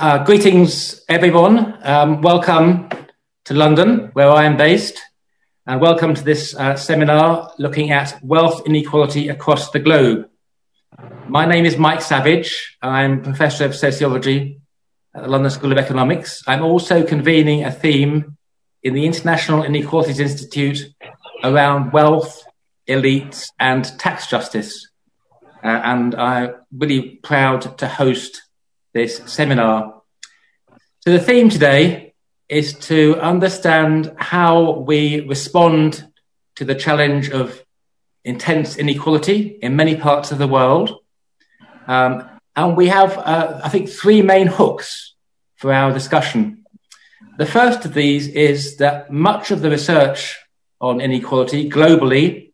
Uh, greetings, everyone. Um, welcome to London, where I am based, and welcome to this uh, seminar looking at wealth inequality across the globe. My name is Mike Savage. I'm Professor of Sociology at the London School of Economics. I'm also convening a theme in the International Inequalities Institute around wealth, elites, and tax justice. Uh, and I'm really proud to host this seminar. So the theme today is to understand how we respond to the challenge of intense inequality in many parts of the world. Um, and we have, uh, I think, three main hooks for our discussion. The first of these is that much of the research on inequality globally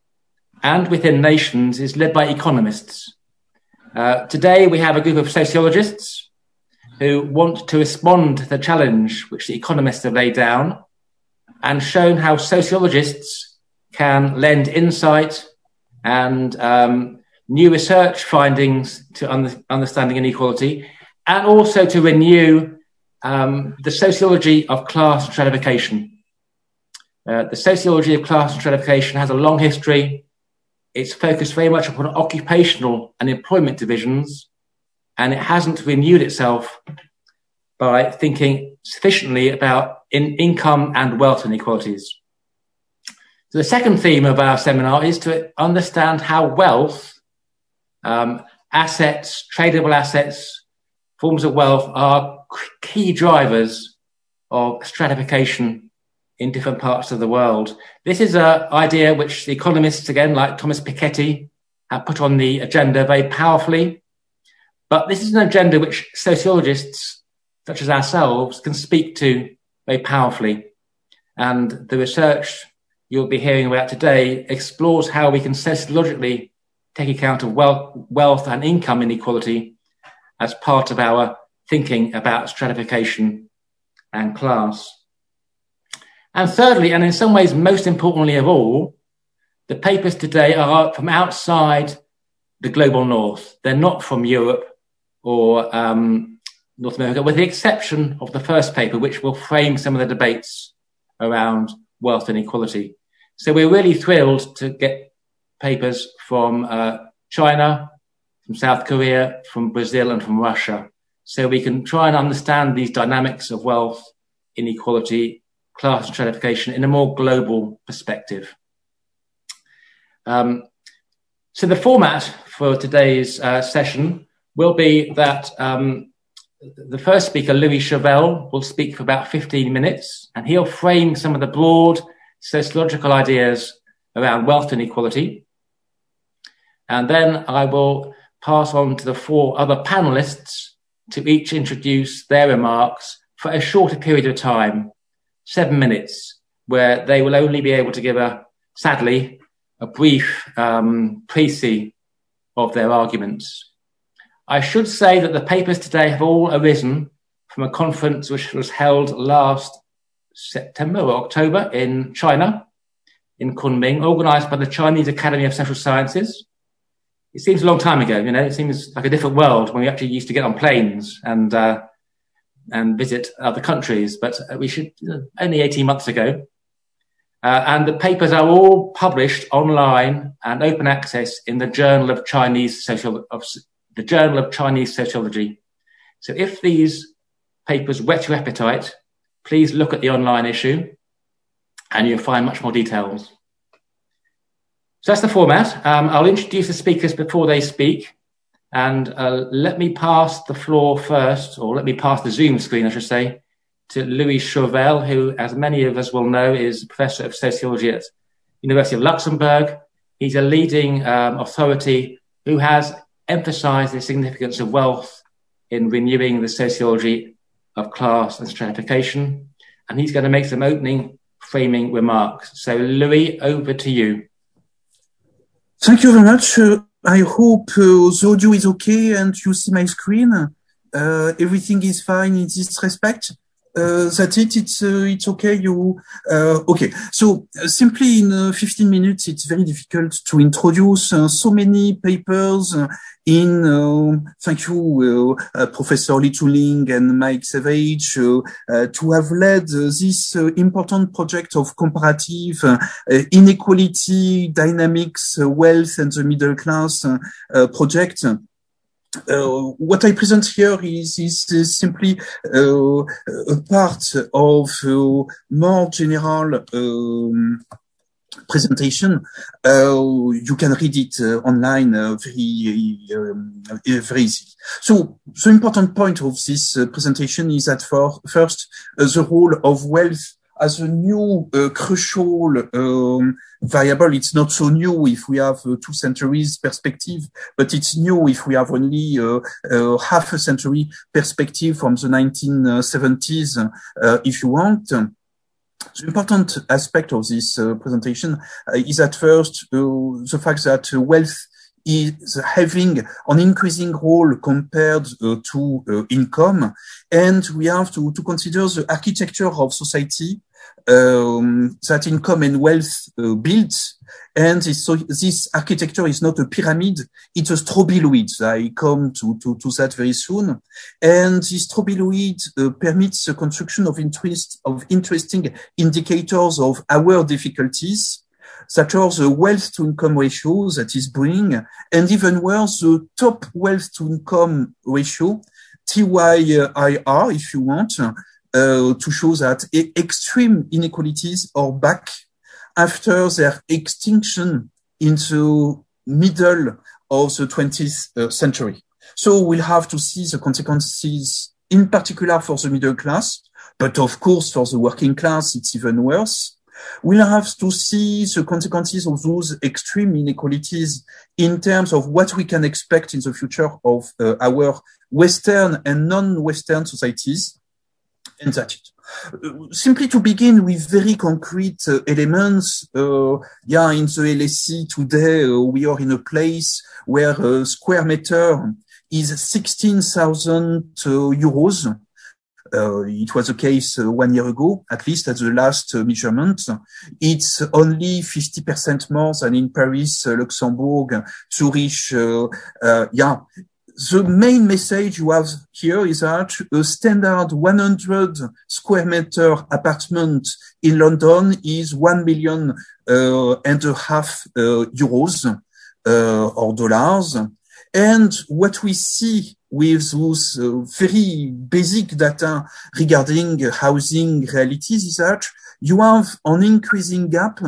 and within nations is led by economists. Uh, today, we have a group of sociologists who want to respond to the challenge which the economists have laid down and shown how sociologists can lend insight and um, new research findings to un- understanding inequality and also to renew um, the sociology of class stratification. Uh, the sociology of class stratification has a long history. It's focused very much upon occupational and employment divisions, and it hasn't renewed itself by thinking sufficiently about in income and wealth inequalities. So the second theme of our seminar is to understand how wealth, um, assets, tradable assets, forms of wealth are key drivers of stratification in different parts of the world. This is an idea which the economists, again, like Thomas Piketty, have put on the agenda very powerfully. But this is an agenda which sociologists, such as ourselves, can speak to very powerfully. And the research you'll be hearing about today explores how we can sociologically take account of wealth, wealth and income inequality as part of our thinking about stratification and class. And thirdly, and in some ways most importantly of all, the papers today are from outside the global north. They're not from Europe or um, North America, with the exception of the first paper, which will frame some of the debates around wealth inequality. So we're really thrilled to get papers from uh, China, from South Korea, from Brazil, and from Russia. So we can try and understand these dynamics of wealth, inequality, class stratification in a more global perspective. Um, so the format for today's uh, session will be that um, the first speaker, Louis Chauvel, will speak for about 15 minutes, and he'll frame some of the broad sociological ideas around wealth inequality. And then I will pass on to the four other panelists to each introduce their remarks for a shorter period of time, seven minutes, where they will only be able to give a, sadly, a brief um, précis of their arguments. I should say that the papers today have all arisen from a conference which was held last September or October in China, in Kunming, organized by the Chinese Academy of Social Sciences. It seems a long time ago, you know, it seems like a different world when we actually used to get on planes and, uh, and visit other countries, but we should, only 18 months ago. Uh, and the papers are all published online and open access in the Journal of Chinese Social, of the Journal of Chinese Sociology. So if these papers whet your appetite, please look at the online issue and you'll find much more details. So that's the format. Um, I'll introduce the speakers before they speak. And uh, let me pass the floor first, or let me pass the Zoom screen, I should say, to Louis Chauvel, who, as many of us will know, is professor of sociology at University of Luxembourg. He's a leading um, authority who has emphasize the significance of wealth in renewing the sociology of class and stratification. And he's going to make some opening framing remarks. So, Louis, over to you. Thank you very much. Uh, I hope uh, the audio is okay and you see my screen. Uh, everything is fine in this respect. Uh, that's it. It's uh, it's okay. You uh, okay? So uh, simply in uh, 15 minutes, it's very difficult to introduce uh, so many papers in. thank you, Professor Li Chunling and Mike Savage, to have led this important project of comparative inequality dynamics, wealth, and the middle class project. Uh, what I present here is, is, simply uh, a part of more general um, presentation. Uh, you can read it uh, online uh, very, um, very easily. So the important point of this uh, presentation is that for first, the role of wealth as a new crucial um, variable. It's not so new if we have uh, two centuries perspective, but it's new if we have only uh, uh, half a century perspective from the 1970s, if you want. The important aspect of this presentation is at first the fact that wealth is having an increasing role compared uh, to uh, income. And we have to, to consider the architecture of society um, that income and wealth uh, builds. And this, so this architecture is not a pyramid, it's a strobiloid. I come to, to, to that very soon. And this strobiloid uh, permits the construction of interest, of interesting indicators of our difficulties such as the wealth to income ratio that is bringing, and even worse, the top wealth to income ratio, TYIR, if you want, uh, to show that extreme inequalities are back after their extinction in the middle of the 20th uh, century. So we'll have to see the consequences in particular for the middle class, but of course for the working class, it's even worse. We'll have to see the consequences of those extreme inequalities in terms of what we can expect in the future of uh, our Western and non-Western societies and that's it. Uh, simply to begin with very concrete uh, elements, uh, yeah, in the LSE today, uh, we are in a place where a square meter is 16,000 uh, euros. Uh, it was the case one year ago, at least at the last measurement. It's only 50% more than in Paris, Luxembourg, Zurich. yeah, the main message you have here is that a standard 100 square meter apartment in London is 1 million uh, and a half uh, euros uh, or dollars. And what we see with those uh, very basic data regarding housing realities is that you have an increasing gap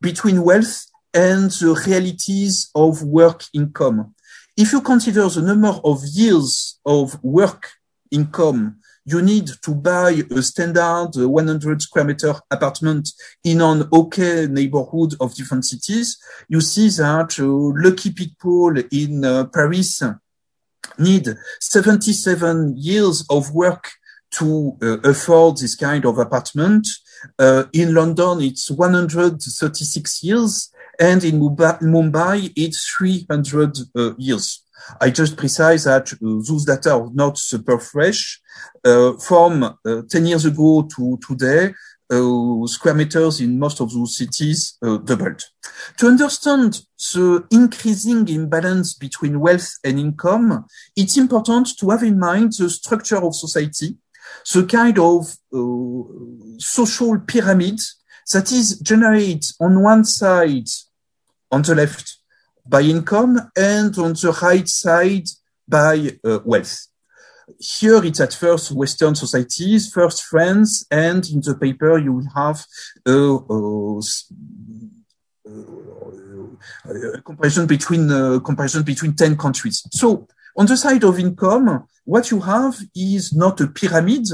between wealth and the realities of work income. If you consider the number of years of work income you need to buy a standard 100 square meter apartment in an okay neighborhood of different cities, you see that uh, lucky people in uh, Paris need 77 years of work to uh, afford this kind of apartment. Uh, in London, it's 136 years. And in Mumbai, it's 300 uh, years. I just precise that uh, those data are not super fresh. Uh, from uh, 10 years ago to today, uh, square meters in most of those cities uh, doubled. To understand the increasing imbalance between wealth and income, it's important to have in mind the structure of society, the kind of uh, social pyramid that is generated on one side, on the left, by income and on the right side by uh, wealth. Here it's at first Western societies, first France, and in the paper you will have a, a, a comparison between uh, comparison between ten countries. So on the side of income, what you have is not a pyramid,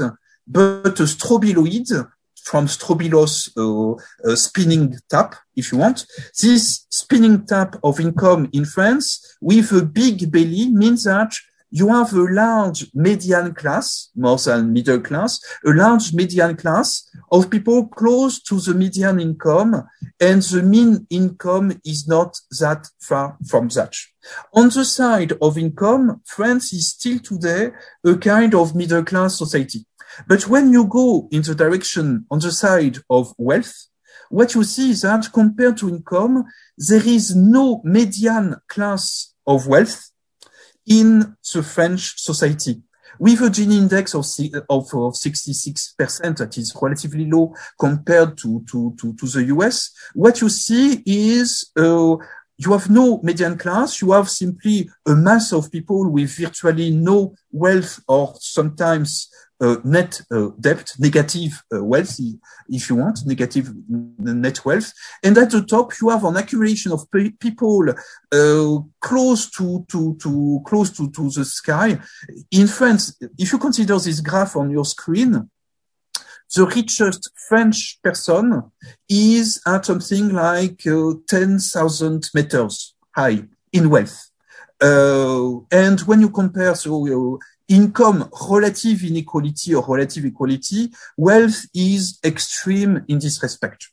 but a strobiloid from strobilos uh, uh, spinning tap, if you want. This spinning tap of income in France with a big belly means that you have a large median class, more than middle class, a large median class of people close to the median income, and the mean income is not that far from that. On the side of income, France is still today a kind of middle class society. But when you go in the direction on the side of wealth, what you see is that compared to income, there is no median class of wealth in the French society. With a Gini index of, of, of 66%, that is relatively low compared to, to, to, to the US, what you see is uh, you have no median class. You have simply a mass of people with virtually no wealth or sometimes net uh, debt, negative uh, wealth, if you want, negative net wealth. And at the top, you have an accumulation of people uh, close to, to, to, close to, to the sky. In France, if you consider this graph on your screen, the richest French person is at something like uh, 10,000 meters high in wealth. Uh, and when you compare so uh, income relative inequality or relative equality, wealth is extreme in this respect.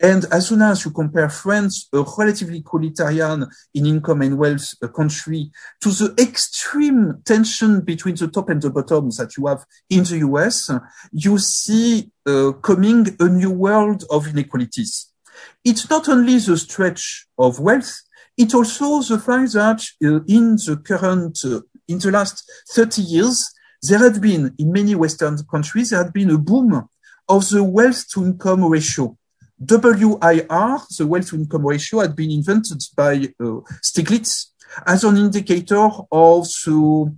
And as soon as you compare France, a relatively equalitarian in income and wealth country, to the extreme tension between the top and the bottom that you have in the US, you see uh, coming a new world of inequalities. It's not only the stretch of wealth, it's also the fact that uh, in the current, uh, in the last 30 years, there had been, in many Western countries, there had been a boom of the wealth to income ratio. WIR, the wealth to income ratio, had been invented by uh, Stiglitz as an indicator of the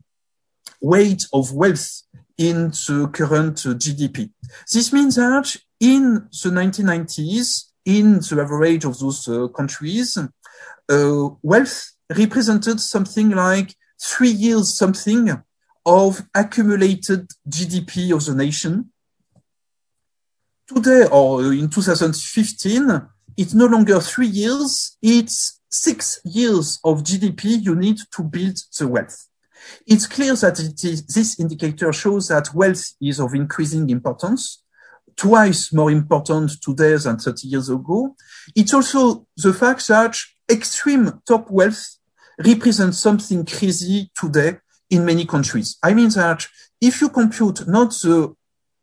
weight of wealth in the current uh, GDP. This means that in the 1990s, in the average of those uh, countries, uh, wealth represented something like three years something of accumulated GDP of the nation today or in 2015, it's no longer three years, it's six years of GDP you need to build the wealth. It's clear that it is, this indicator shows that wealth is of increasing importance, twice more important today than 30 years ago. It's also the fact that extreme top wealth represents something crazy today in many countries. I mean that if you compute not the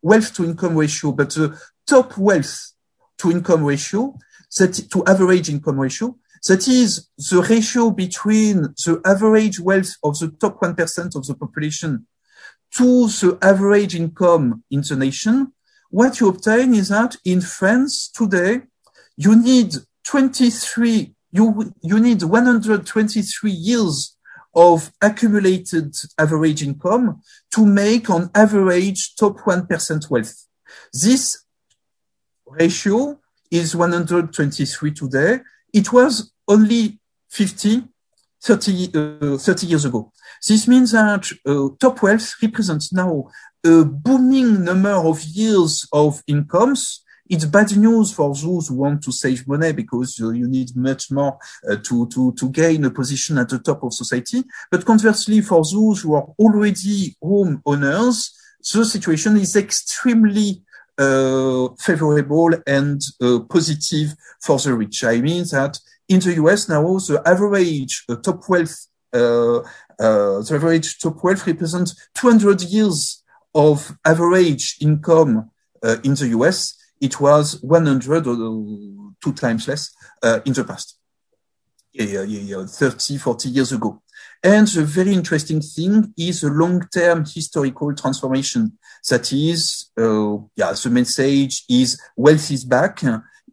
wealth to income ratio, but the top wealth to income ratio, that to average income ratio, that is the ratio between the average wealth of the top 1% of the population to the average income in the nation, what you obtain is that in France today, you need 23, you, you need 123 years of accumulated average income to make on average top 1% wealth. This ratio is 123 today. It was only 50, 30, uh, 30 years ago. This means that uh, top wealth represents now a booming number of years of incomes. It's bad news for those who want to save money because uh, you need much more uh, to, to, to gain a position at the top of society. But conversely, for those who are already home owners, the situation is extremely uh, favorable and uh, positive for the rich. I mean that in the US now, the average uh, top wealth, the average top wealth represents 200 years of average income in the US. It was 100 or two times less in the past. Yeah, yeah, yeah, 30, 40 years ago. And the very interesting thing is a long-term historical transformation. That is, uh, yeah, the message is wealth is back.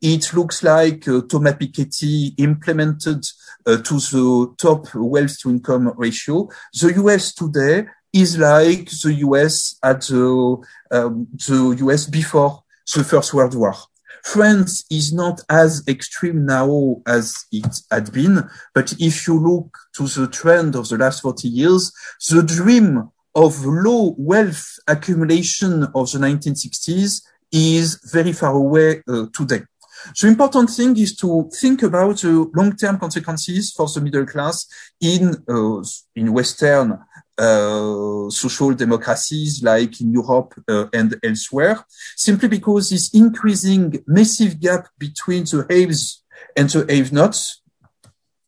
It looks like uh, Thomas Piketty implemented uh, to the top wealth to income ratio. The US today is like the US at the, um, the US before the First World War. France is not as extreme now as it had been, but if you look to the trend of the last 40 years, the dream of low wealth accumulation of the 1960s is very far away uh, today. The important thing is to think about the long-term consequences for the middle class in uh, in Western uh, social democracies like in Europe uh, and elsewhere, simply because this increasing massive gap between the haves and the have-nots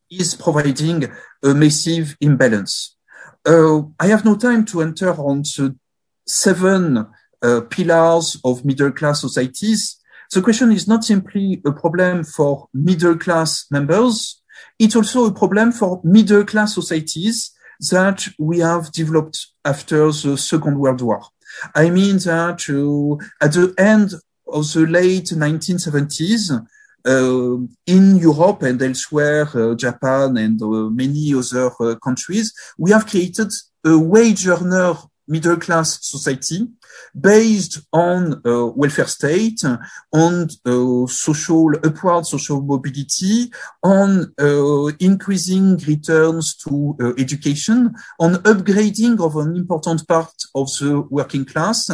is providing a massive imbalance. Uh, I have no time to enter on the seven uh, pillars of middle class societies. The question is not simply a problem for middle class members. It's also a problem for middle class societies that we have developed after the Second World War. I mean that uh, at the end of the late 1970s, uh, in Europe and elsewhere, uh, Japan and uh, many other uh, countries, we have created a wage earner middle class society based on uh, welfare state, on uh, social upward social mobility, on uh, increasing returns to uh, education, on upgrading of an important part of the working class,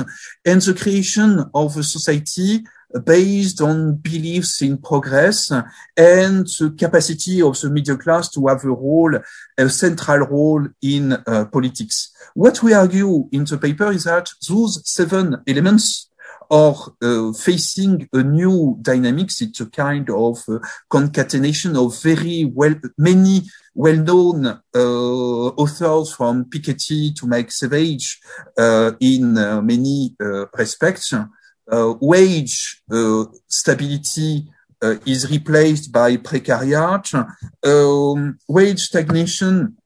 and the creation of a society based on beliefs in progress and the capacity of the middle class to have a role, a central role in uh, politics. What we argue in the paper is that those seven elements are uh, facing a new dynamics. It's a kind of uh, concatenation of very well, many well-known uh, authors from Piketty to Mike Savage uh, in uh, many uh, respects. Uh, wage uh, stability uh, is replaced by precariat. Um, wage stagnation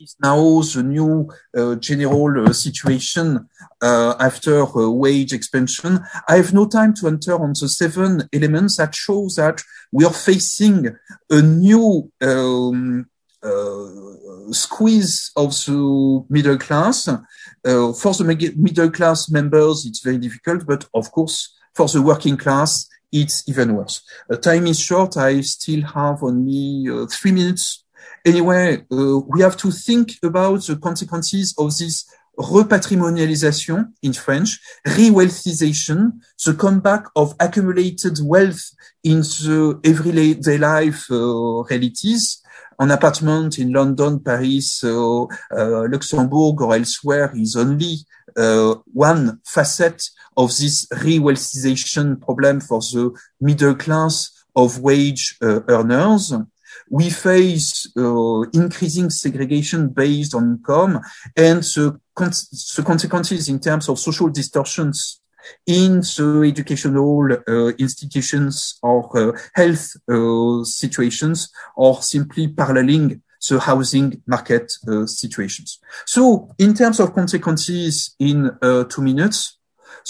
is now the new uh, general uh, situation uh, after wage expansion. I have no time to enter on the seven elements that show that we are facing a new um, squeeze of the middle class. Uh, for the middle class members, it's very difficult, but of course, for the working class, it's even worse. Uh, time is short. I still have only uh, three minutes. Anyway, uh, we have to think about the consequences of this repatrimonialisation in French, re-wealthization, the comeback of accumulated wealth in the everyday life uh, realities, an apartment in London, Paris, uh, uh, Luxembourg, or elsewhere is only uh, one facet of this re-wealthization problem for the middle class of wage earners. We face uh, increasing segregation based on income and the, con the, consequences in terms of social distortions in the educational uh, institutions or uh, health uh, situations or simply paralleling the housing market uh, situations. So in terms of consequences in uh, two minutes,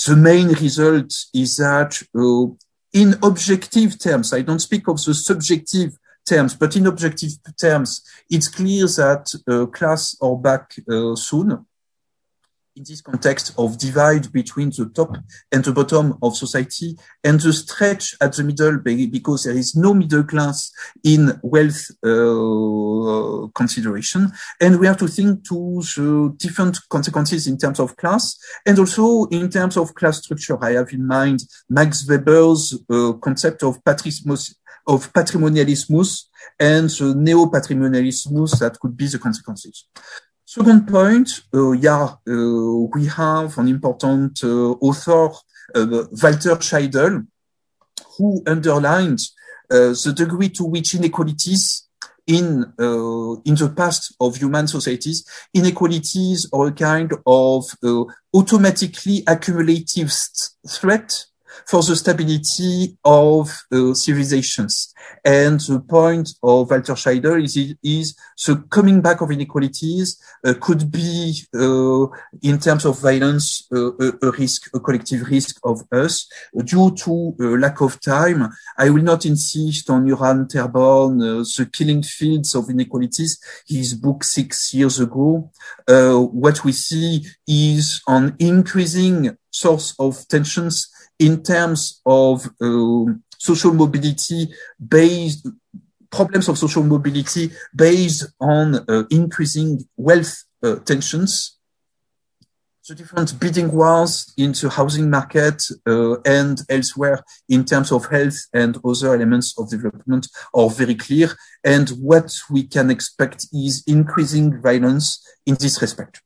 the main result is that uh, in objective terms, I don't speak of the subjective terms, but in objective terms, it's clear that class are back soon in this context of divide between the top and the bottom of society and the stretch at the middle because there is no middle class in wealth uh, consideration. And we have to think to the different consequences in terms of class and also in terms of class structure. I have in mind Max Weber's uh, concept of of patrimonialismus and the neo-patrimonialismus that could be the consequences. Second point, uh, yeah, uh, we have an important uh, author, Walter Scheidel, who underlined the degree to which inequalities in uh, in the past of human societies, inequalities are a kind of uh, automatically accumulative threat for the stability of uh, civilizations. And the point of Walter Scheidel is, is the coming back of inequalities uh, could be, uh, in terms of violence, uh, a, risk, a collective risk of us. Due to uh, lack of time, I will not insist on Johan Therborn, uh, The Killing Fields of Inequalities, his book six years ago. what we see is an increasing source of tensions in terms of uh, social mobility based problems of social mobility based on uh, increasing wealth uh, tensions, the different bidding wars in the housing market uh, and elsewhere in terms of health and other elements of development are very clear. And what we can expect is increasing violence in this respect.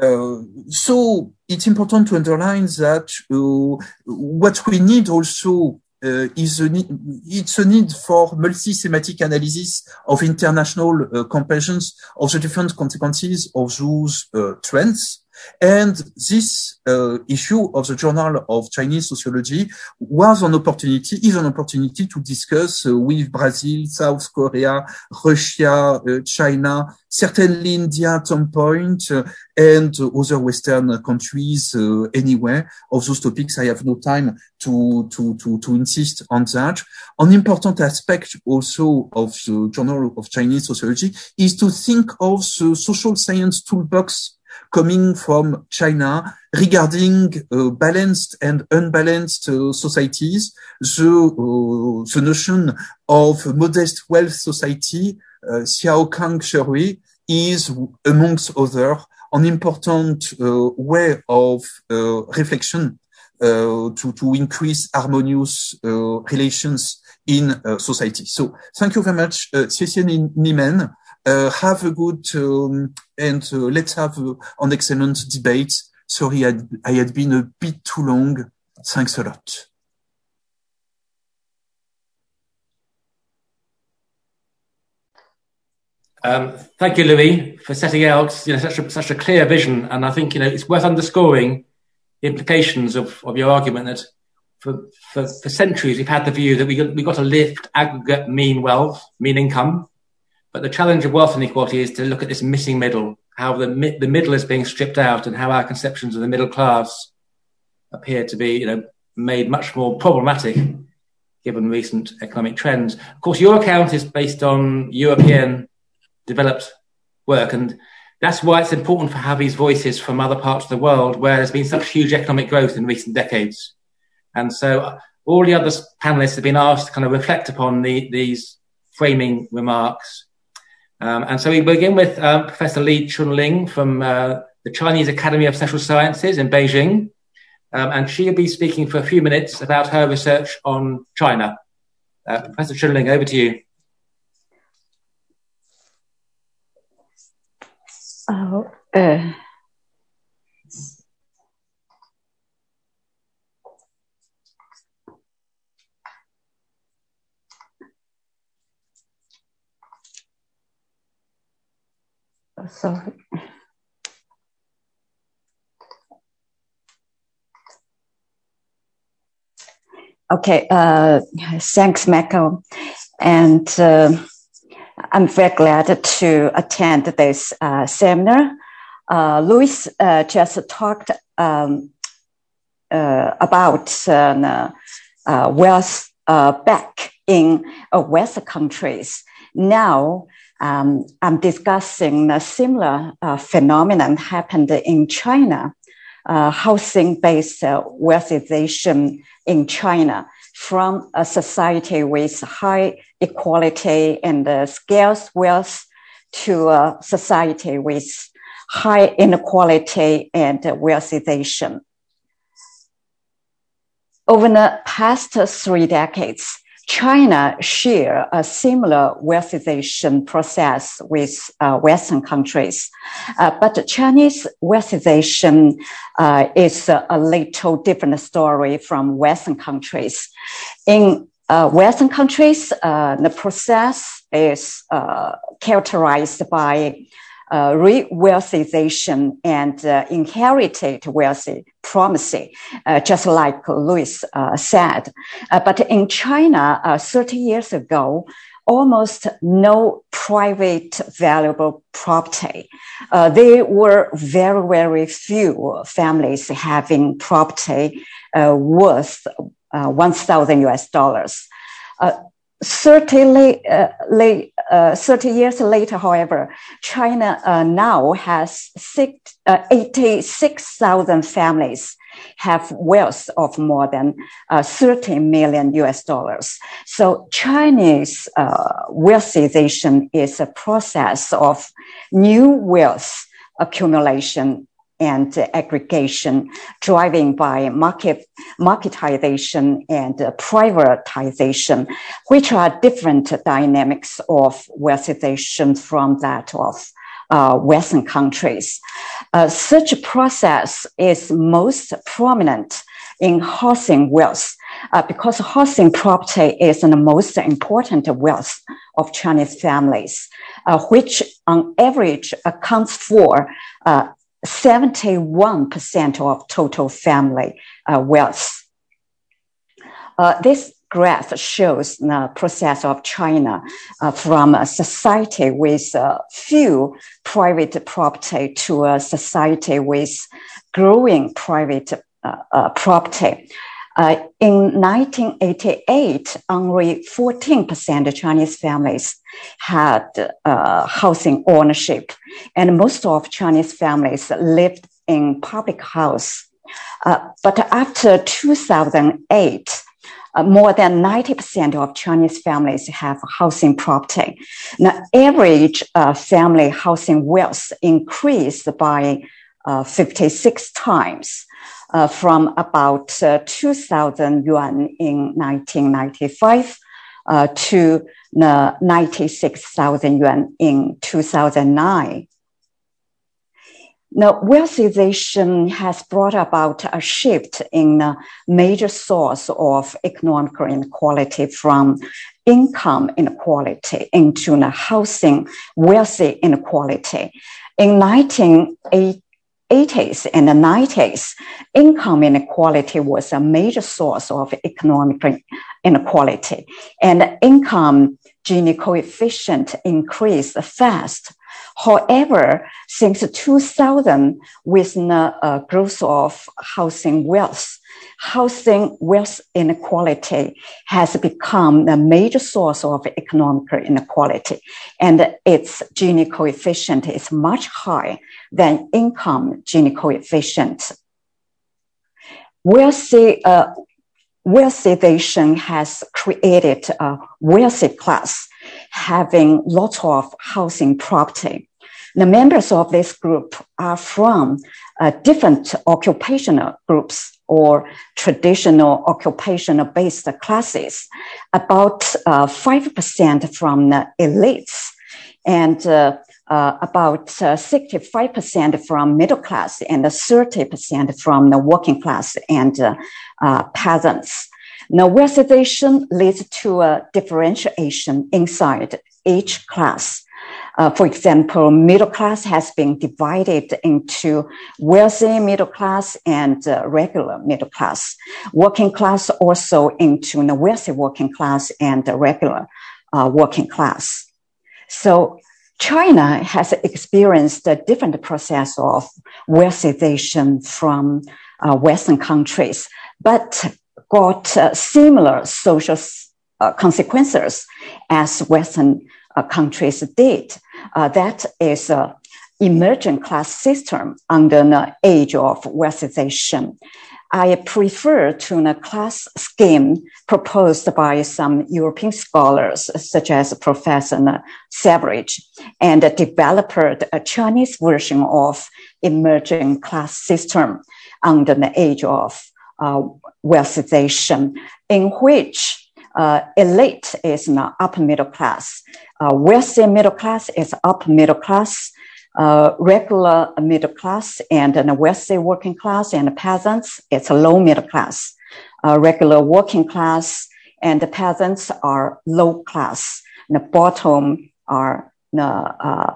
Uh, so it's important to underline that uh, what we need also uh, is a need, it's a need for multi-thematic analysis of international uh, comparisons of the different consequences of those uh, trends. And this uh, issue of the Journal of Chinese Sociology was an opportunity, is an opportunity to discuss uh, with Brazil, South Korea, Russia, uh, China, certainly India at some point, uh, and other Western countries uh, anyway. Of those topics, I have no time to, to, to, to insist on that. An important aspect also of the Journal of Chinese Sociology is to think of the social science toolbox coming from China regarding uh, balanced and unbalanced uh, societies, the, uh, the notion of modest wealth society, uh, Xiao Kang Shehui, is amongst other an important uh, way of uh, reflection to, to increase harmonious relations in society. So thank you very much, uh, xiexie nimen. Uh, have a good um, and uh, let's have uh, an excellent debate. Sorry, I, I had been a bit too long. Thanks a lot. Um, thank you, Louis, for setting out you know, such, a, such a clear vision. And I think you know it's worth underscoring the implications of, of your argument that for, for, for centuries we've had the view that we got, we got to lift aggregate mean wealth, mean income, but the challenge of wealth inequality is to look at this missing middle, how the, the middle is being stripped out and how our conceptions of the middle class appear to be, you know, made much more problematic given recent economic trends. Of course, your account is based on European developed work, and that's why it's important to have these voices from other parts of the world where there's been such huge economic growth in recent decades. And so uh, all the other panelists have been asked to kind of reflect upon the, these framing remarks um, and so we begin with uh, Professor Li Chunling from uh, the Chinese Academy of Social Sciences in Beijing. Um, and she'll be speaking for a few minutes about her research on China. Uh, Professor Chunling, over to you. Oh, uh, sorry. Okay, uh, thanks, Michael. And uh, I'm very glad to attend this uh, seminar. Uh, Louis uh, just talked um, uh, about wealth back in Western countries. Now, um, I'm discussing a similar uh, phenomenon happened in China, uh, housing-based uh, wealthization in China from a society with high equality and uh, scarce wealth to a society with high inequality and wealthization. Over the past three decades, China share a similar wealthization process with uh, Western countries, uh, but Chinese wealthization uh, is a, a, little different story from Western countries. In uh, Western countries, uh, the process is uh, characterized by uh, re-wealthization and uh, inherited wealthy primacy, uh, just like Louis uh, said. Uh, but in China, uh, 30 years ago, almost no private valuable property. there were very, very few families having property worth 1,000 US dollars. 30, late, uh, uh, 30 years later, however, China uh, now has uh, 86,000 families have wealth of more than uh, 30 million US dollars. So Chinese uh, wealthization is a process of new wealth accumulation and aggregation driving by market marketization and privatization, which are different dynamics of wealthization from that of uh, Western countries. Uh, such a process is most prominent in housing wealth uh, because housing property is the most important wealth of Chinese families, uh, which on average accounts for uh, 71% of total family uh, wealth. Uh, this graph shows the process of China uh, from a society with a few private property to a society with growing private uh, uh, property. Uh, in 1988, only 14% of Chinese families had uh, housing ownership, and most of Chinese families lived in public house. Uh, but after 2008, uh, more than 90% of Chinese families have housing property. The average uh, family housing wealth increased by 56 times uh, from about uh, 2,000 yuan in 1995 uh, to 96,000 yuan in 2009. Now, wealthization has brought about a shift in the major source of economic inequality from income inequality into the housing wealthy inequality. In 1980, 80s and the 90s, income inequality was a major source of economic inequality. And income Gini coefficient increased fast. However, since 2000, with the uh, growth of housing wealth, housing wealth inequality has become the major source of economic inequality, and its Gini coefficient is much higher than income Gini coefficient. Wealthy, uh, wealthization has created a wealthy class having lots of housing property. The members of this group are from uh, different occupational groups or traditional occupational based classes, about uh, 5% from the elites and uh, uh, about 65% uh, from middle class and 30% from the working class and uh, uh, peasants. Now, wealthization leads to a differentiation inside each class. Uh, for example, middle class has been divided into wealthy middle class and uh, regular middle class. Working class also into the wealthy working class and the regular uh, working class. So China has experienced a different process of wealthization from uh, Western countries, but got uh, similar social consequences as Western countries did. Uh, that is a emerging class system under the age of wealthization. I prefer to the class scheme proposed by some European scholars, such as Professor Savage, and developed a Chinese version of emerging class system under the age of uh, in which uh, elite is the upper middle class, uh, wealthy middle class is upper middle class, uh, regular middle class and a wealthy working class and peasants, it's a low middle class. Uh, regular working class and the peasants are low class. The bottom are the uh.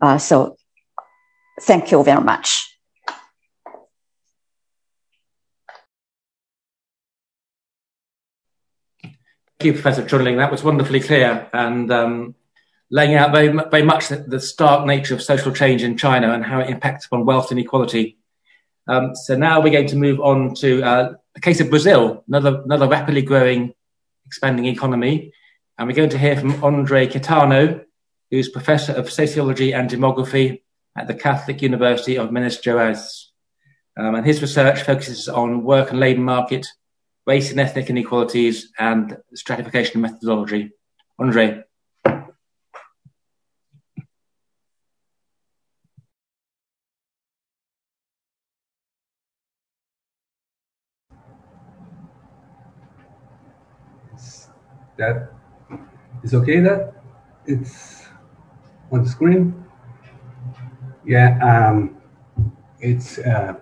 Uh, so thank you very much. Thank you, Professor Chunling. That was wonderfully clear. And um, laying out very, very much the, the, stark nature of social change in China and how it impacts upon wealth inequality. Um, so now we're going to move on to uh, the case of Brazil, another, another rapidly growing, expanding economy. And we're going to hear from Andre Caetano, who's Professor of Sociology and Demography at the Catholic University of Minas Gerais. Um, and his research focuses on work and labour market, race and ethnic inequalities, and stratification methodology. Andre. that is okay that it's on the screen yeah um, it's uh,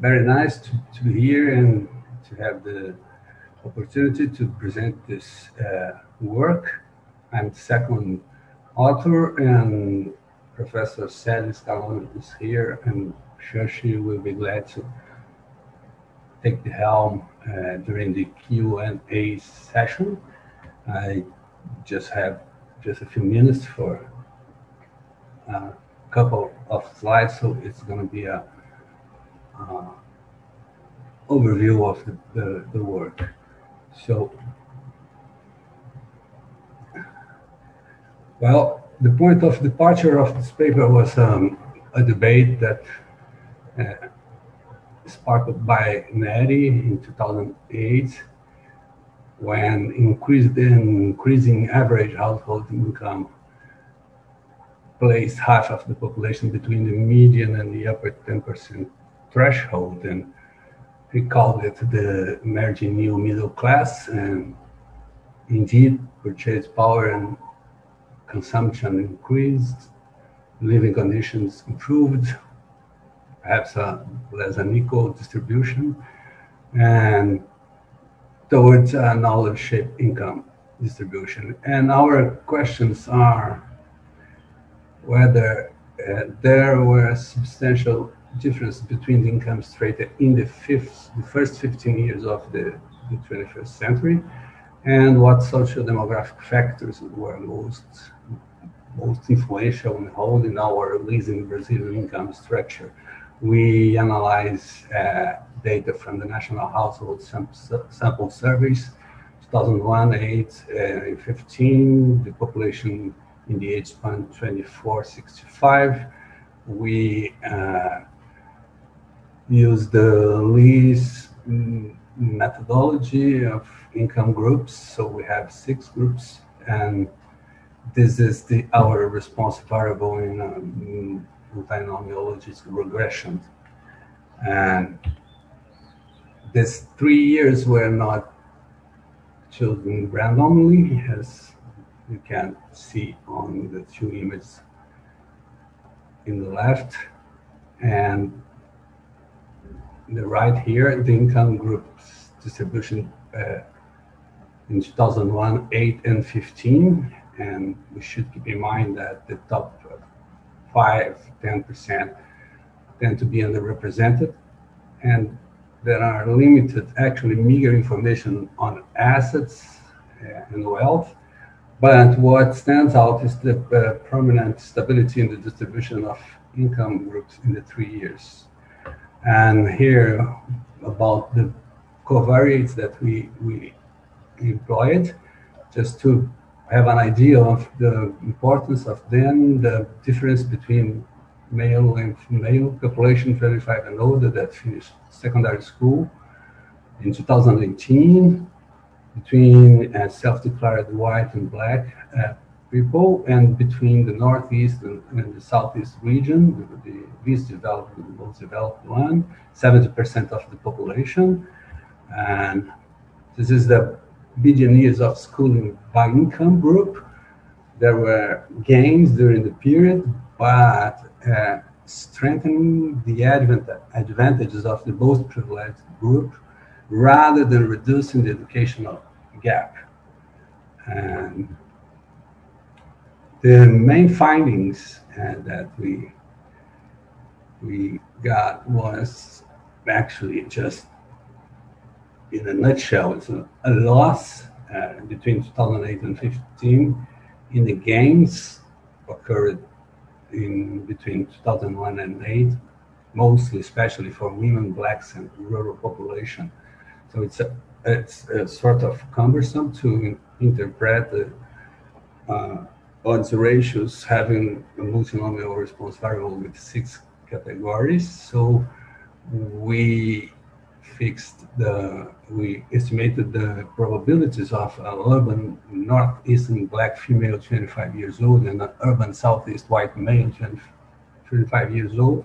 very nice to, to be here and to have the opportunity to present this uh, work i'm second author and Professor Celi Scalon is here, and sure she will be glad to take the helm uh, during the Q&A session. I just have just a few minutes for a couple of slides, so it's going to be a uh, overview of the, the, the work. So, well, the point of departure of this paper was um, a debate that uh, sparked by Neri in 2008 when increased increasing average household income placed half of the population between the median and the upper 10% threshold and he called it the emerging new middle class and indeed purchase power and consumption increased living conditions improved perhaps a less unequal distribution and towards a knowledge shaped income distribution. And our questions are whether uh, there were substantial difference between the income strata in the, fifth, the first 15 years of the, the 21st century and what social demographic factors were most most influential in holding our leasing Brazilian income structure we analyze uh, data from the National Household Sample Surveys, 2001, 8, uh, 15, the population in the age span 24, 65. We uh, use the lease methodology of income groups. So we have six groups, and this is the our response variable in um, multinomial regression. And these three years were not chosen randomly, as you can see on the two images in the left. And the right here, the income groups distribution uh, in 2001, 8 and 15. And we should keep in mind that the top 5, 10% tend to be underrepresented. And there are limited, actually meager information on assets and wealth. But what stands out is the uh, permanent stability in the distribution of income groups in the three years. And here about the covariates that we, we employed, just to have an idea of the importance of then the difference between male and female population 25 and older that finished secondary school in 2018 between uh, self-declared white and black uh, people and between the northeast and, and the southeast region the, the, least developed and the most developed one 70% of the population and this is the years of schooling by income group. There were gains during the period, but uh, strengthening the advent, advantages of the most privileged group rather than reducing the educational gap. And the main findings uh, that we we got was actually just in a nutshell, it's a, a loss uh, between 2008 and 15 in the gains occurred in between 2001 and 8, mostly especially for women, blacks, and rural population. So it's a, it's a sort of cumbersome to interpret the uh, odds ratios having a multinomial response variable with six categories. So we fixed the, we estimated the probabilities of an urban northeastern black female 25 years old and an urban southeast white male 25 years old.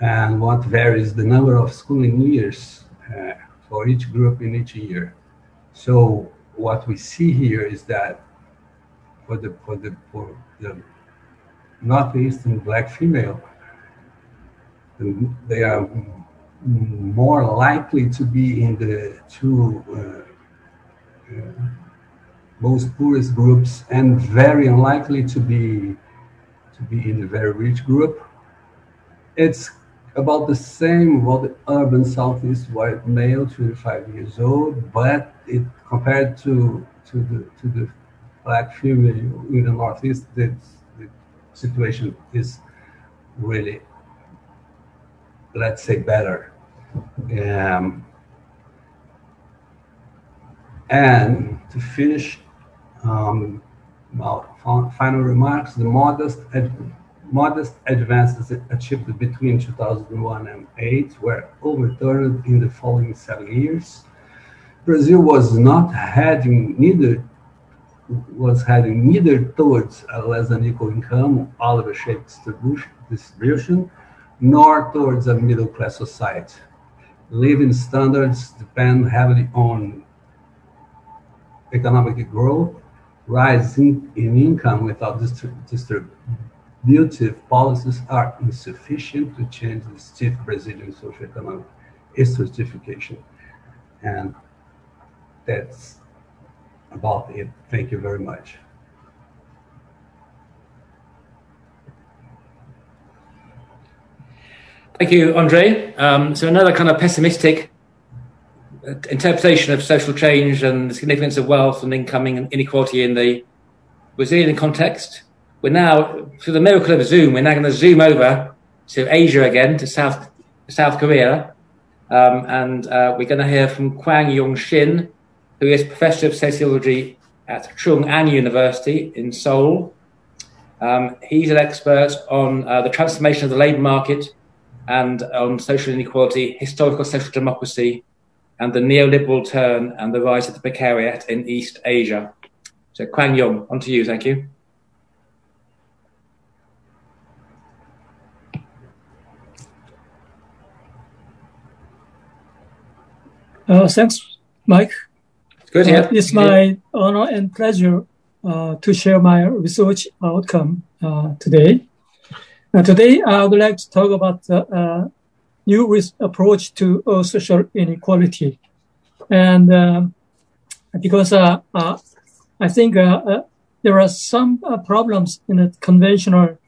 And what varies the number of schooling years uh, for each group in each year. So what we see here is that for the for the for the northeastern black female, they are more likely to be in the two uh, uh, most poorest groups and very unlikely to be to be in a very rich group. It's about the same about the urban southeast white male, 25 years old, but it compared to to the to the black female in the northeast, the, the situation is really, let's say, better. Um, and to finish, um, final remarks, the modest, modest advances achieved between 2001 and 8 were overturned in the following seven years. Brazil was not heading neither was heading neither towards a less than equal income, olive-shaped distribution, distribution, nor towards a middle class society. Living standards depend heavily on economic growth, rising in income without distributive policies are insufficient to change the stiff Brazilian socioeconomic stratification. And that's about it. Thank you very much. Thank you, Andre. Um, so another kind of pessimistic interpretation of social change and the significance of wealth and income inequality in the Brazilian context. We're now, through the miracle of Zoom, we're now going to zoom over to Asia again, to South, South Korea. Um, and uh, we're going to hear from Kwang Yong Shin, who is Professor of Sociology at Chung An University in Seoul. Um, he's an expert on uh, the transformation of the labour market and on social inequality, historical social democracy, and the neoliberal turn and the rise of the precariat in East Asia. So, Kwang Yong, on to you. Thank you. Uh, thanks, Mike. Good. Uh, it's my honor and pleasure uh, to share my research outcome uh, today. today, I would like to talk about the uh, new approach to uh, social inequality. And because uh, I think there are some problems in the conventional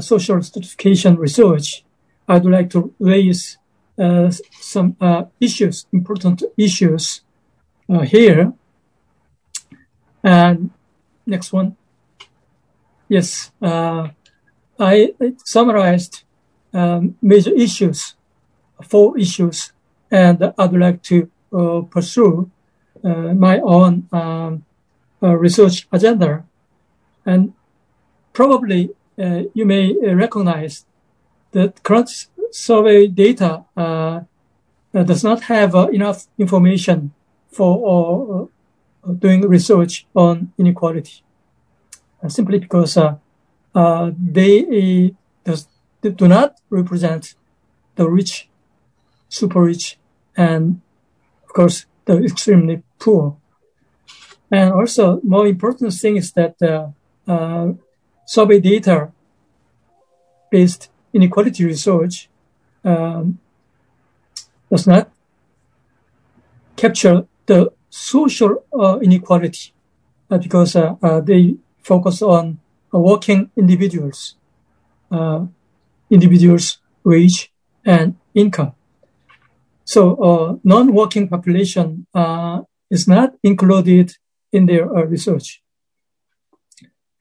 social stratification research, I'd like to raise some issues, important issues uh, here. And next one. Yes, uh, I summarized um, major issues, four issues, and I'd like to uh, pursue uh, my own um, uh, research agenda. And probably uh, you may recognize that current survey data does not have enough information for uh, doing research on inequality, uh, simply because uh, they does, do not represent the rich, super rich, and of course the extremely poor. And also, more important thing is that uh, survey data based inequality research um, does not capture the social uh, inequality uh, because uh, uh they focus on working individuals, individuals' wage and income. So non-working population is not included in their research.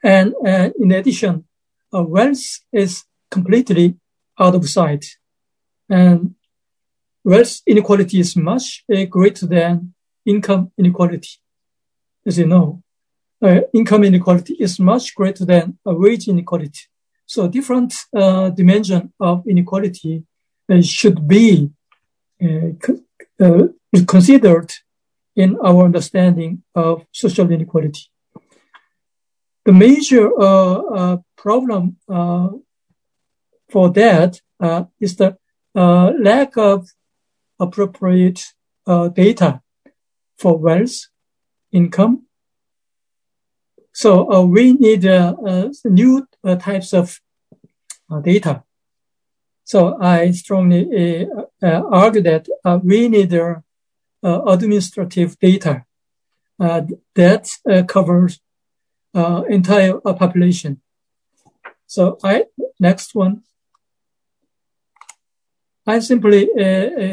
And in addition, wealth is completely out of sight. And wealth inequality is much greater than income inequality. As you know, uh, income inequality is much greater than wage inequality. So different uh, dimension of inequality uh, should be uh, uh, considered in our understanding of social inequality. The major problem for that is the lack of appropriate data for wealth, income. So uh, we need uh, uh, new uh, types of uh, data. So I strongly uh, argue that we need administrative data that covers entire population. So I next one. I simply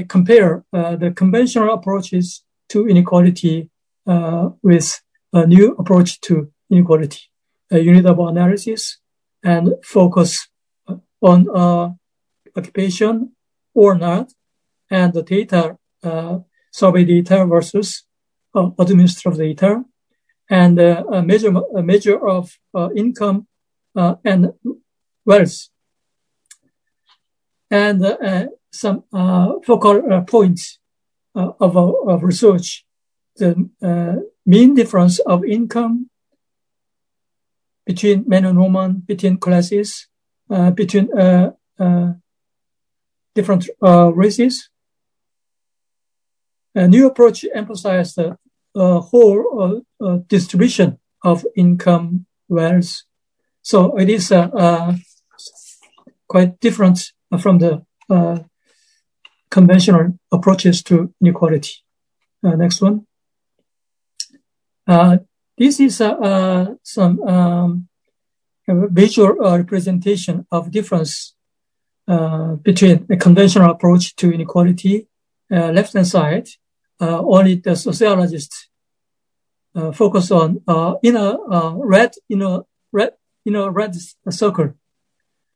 compare the conventional approaches to inequality uh, with a new approach to inequality, a unit of analysis, and focus on uh, occupation or not, and the data, uh, survey data versus administrative data, and a measure a measure of income and wealth. And some uh, focal uh, points uh, of, uh, of research. The uh, mean difference of income between men and women, between classes, uh, between different races. A new approach emphasized the whole distribution of income wealth. So it is uh, quite different from the uh, conventional approaches to inequality. Uh, next one. Uh, this is uh, uh some um, visual uh, representation of difference uh, between a conventional approach to inequality. left hand side, only the sociologists focus on in a red in red in red circle,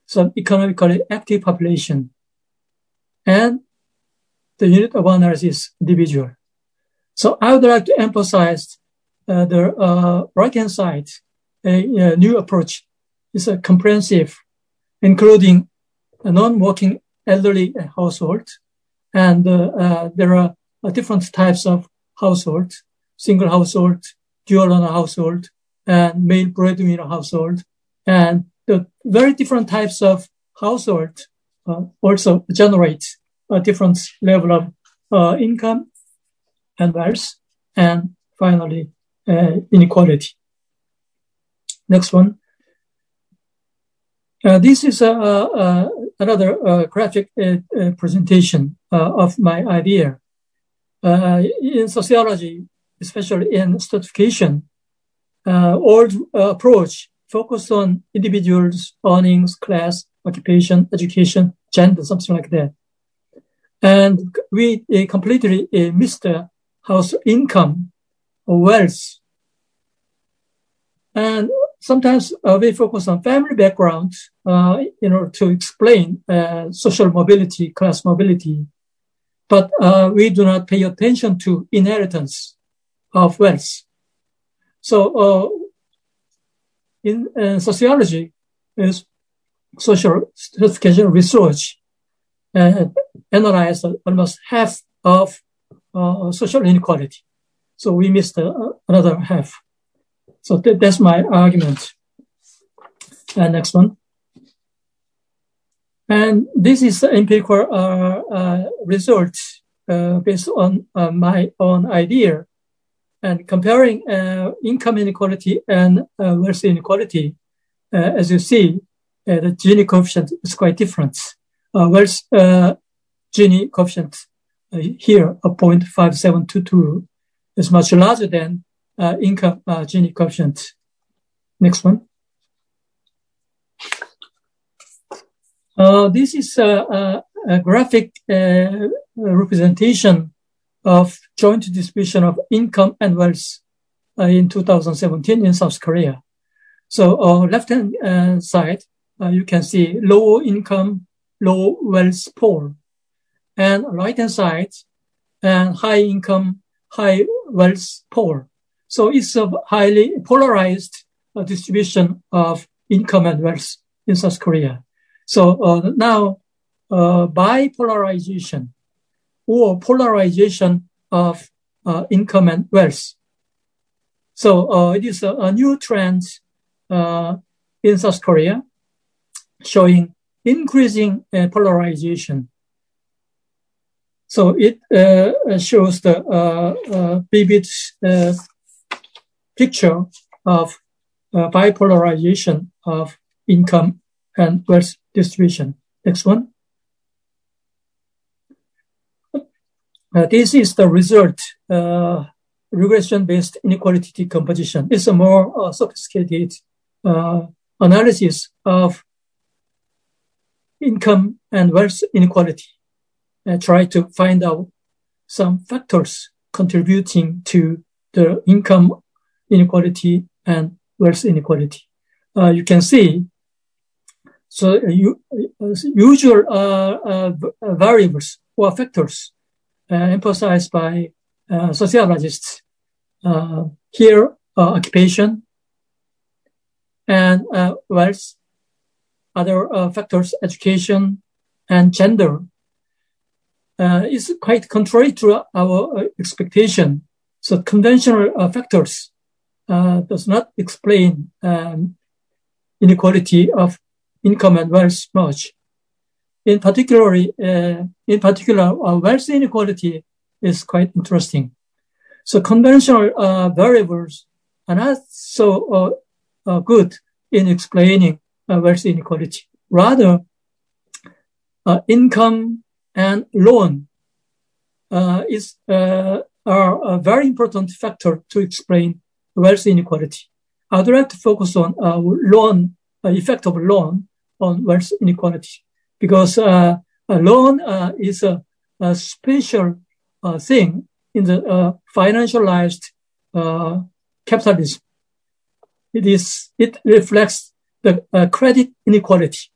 some economically active population, and the unit of analysis individual. So I would like to emphasize uh, the uh, right-hand side, a, a, new approach is a comprehensive, including a non-working elderly household, and uh, uh there are uh, different types of household, single household, dual owner household, and male breadwinner household, and the very different types of household uh, also generate a different level of uh, income and wealth, and finally, uh, inequality. Next one. Uh, this is another uh, graphic uh, presentation of my idea. in sociology, especially in stratification, old approach focused on individuals, earnings, class, occupation, education, gender, something like that. And we uh, completely uh, missed house income or wealth. And sometimes uh, we focus on family background uh, in order to explain uh, social mobility, class mobility. But uh, we do not pay attention to inheritance of wealth. So in sociology is social stratification research uh, analyzed almost half of uh, social inequality. So we missed uh, another half. So th- that's my argument. And next one. And this is empirical uh, uh, result uh, based on my own idea. And comparing income inequality and wealth inequality, as you see, the Gini coefficient is quite different uh, where's uh, Gini coefficient uh, here, a 0.5722 is much larger than uh, income uh, Gini coefficient. Next one. Uh, this is a, a, graphic uh, representation of joint distribution of income and wealth uh, in 2017 in South Korea. So uh, left-hand uh, side, you can see low income low wealth poor, and right hand side, and high income, high wealth poor. So it's a highly polarized uh, distribution of income and wealth in South Korea. So uh, now, uh, bipolarization or polarization of uh, income and wealth. So uh, it is a, a new trend uh, in South Korea, showing increasing uh, polarization. So it uh, shows the uh, uh vivid uh, picture of uh, bipolarization of income and wealth distribution. Next one. this is the result, regression-based inequality decomposition. It's a more sophisticated analysis of income and wealth inequality, uh, try to find out some factors contributing to the income inequality and wealth inequality. Uh, you can see, so uh, you, uh, usual uh, variables or factors emphasized by sociologists. here, occupation and wealth, other factors, education and gender uh, is quite contrary to our uh, expectation. So conventional uh, factors uh, does not explain um, inequality of income and wealth much. In particular, uh, in particular, wealth inequality is quite interesting. So conventional variables are not so good in explaining wealth inequality. Rather, income and loan uh, is uh, are a very important factor to explain wealth inequality. I'd like to focus on uh, loan uh, effect of loan on wealth inequality because uh, a loan uh, is a, a special thing in the financialized capitalism. It is it reflects the credit inequality.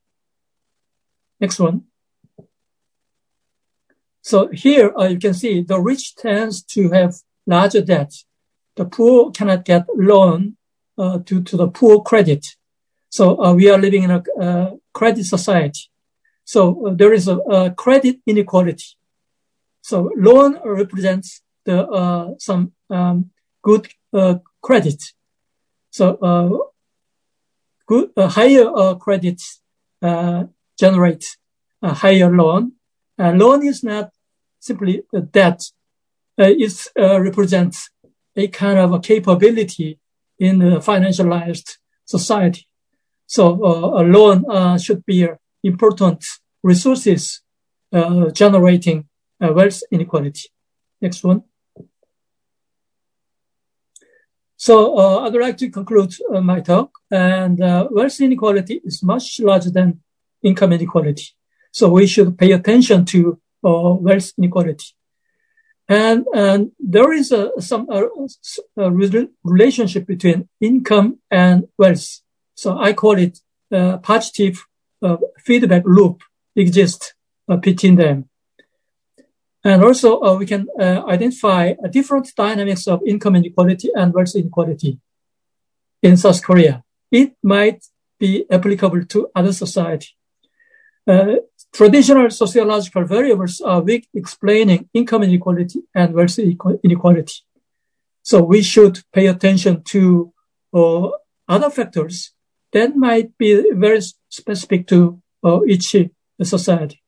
Next one. So here uh, you can see the rich tends to have larger debt. The poor cannot get loan uh, to, to the poor credit. So uh, we are living in a uh, credit society. So uh, there is a, a, credit inequality. So loan represents the uh, some um, good credit. So good higher credit generate a higher loan. A loan is not simply a debt uh, is, uh, represents a kind of a capability in a financialized society. So uh, a loan uh, should be important resources uh, generating uh, wealth inequality. Next one. So uh, I'd like to conclude uh, my talk. And uh, wealth inequality is much larger than income inequality. So we should pay attention to or wealth inequality. And, and there is a, some a, a relationship between income and wealth. So I call it a positive uh, feedback loop exists uh, between them. And also uh, we can uh, identify different dynamics of income inequality and wealth inequality in South Korea. It might be applicable to other society. Uh, Traditional sociological variables are weak explaining income inequality and wealth inequality. So we should pay attention to uh, other factors that might be very specific to uh, each society.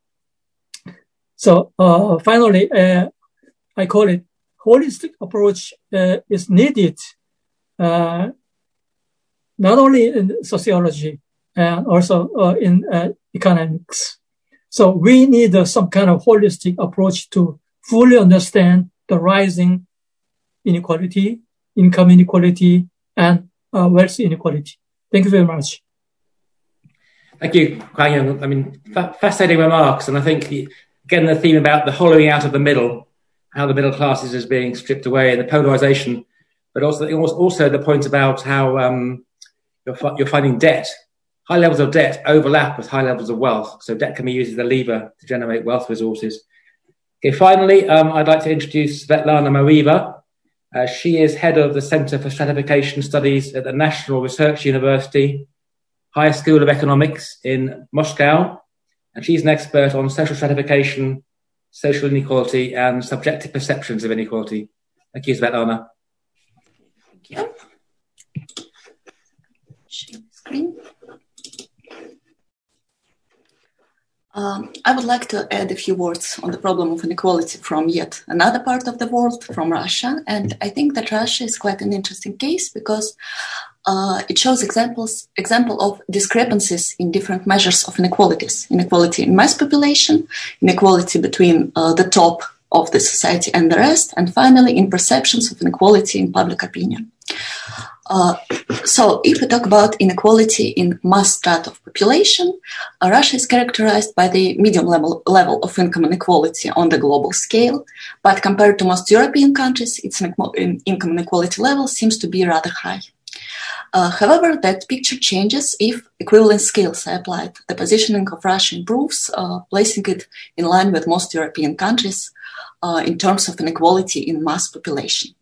So uh, finally, uh, I call it holistic approach uh, is needed uh, not only in sociology and also in economics. So we need uh, some kind of holistic approach to fully understand the rising inequality, income inequality, and uh, wealth inequality. Thank you very much. Thank you, Kwang Yong. I mean, fa- fascinating remarks. And I think, the, again, the theme about the hollowing out of the middle, how the middle classes is being stripped away and the polarization, but also, also the point about how um, you're, you're finding debt High levels of debt overlap with high levels of wealth, so debt can be used as a lever to generate wealth resources. Okay, finally, um, I'd like to introduce Svetlana Mareeva. Uh, she is head of the Center for Stratification Studies at the National Research University, High School of Economics in Moscow, and she's an expert on social stratification, social inequality, and subjective perceptions of inequality. Thank you, Svetlana. Thank you. Screen. Um, I would like to add a few words on the problem of inequality from yet another part of the world, from Russia. And I think that Russia is quite an interesting case because uh, it shows examples example of discrepancies in different measures of inequalities: inequality in mass population, inequality between uh, the top of the society and the rest, and finally in perceptions of inequality in public opinion. Uh, so, if we talk about inequality in mass strata of population, uh, Russia is characterized by the medium level, level of income inequality on the global scale, but compared to most European countries, its income inequality level seems to be rather high. Uh, however, that picture changes if equivalent scales are applied. The positioning of Russia improves, uh, placing it in line with most European countries uh, in terms of inequality in mass population.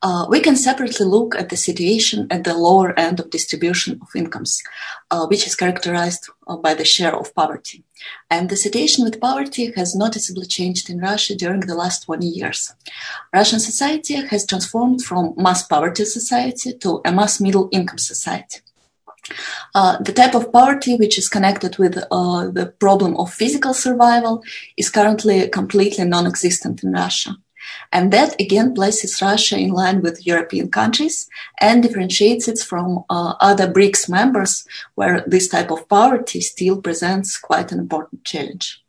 Uh, we can separately look at the situation at the lower end of distribution of incomes, uh, which is characterized uh, by the share of poverty. And the situation with poverty has noticeably changed in Russia during the last 20 years. Russian society has transformed from mass poverty society to a mass middle income society. Uh, the type of poverty which is connected with uh, the problem of physical survival is currently completely non-existent in Russia. And that again places Russia in line with European countries and differentiates it from uh, other BRICS members where this type of poverty still presents quite an important challenge.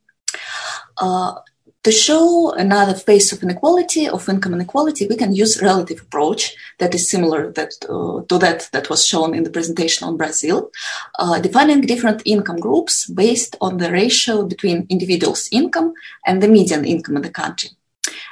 Uh, to show another face of inequality, of income inequality, we can use relative approach that is similar that, uh, to that that was shown in the presentation on Brazil, uh, defining different income groups based on the ratio between individuals' income and the median income in the country.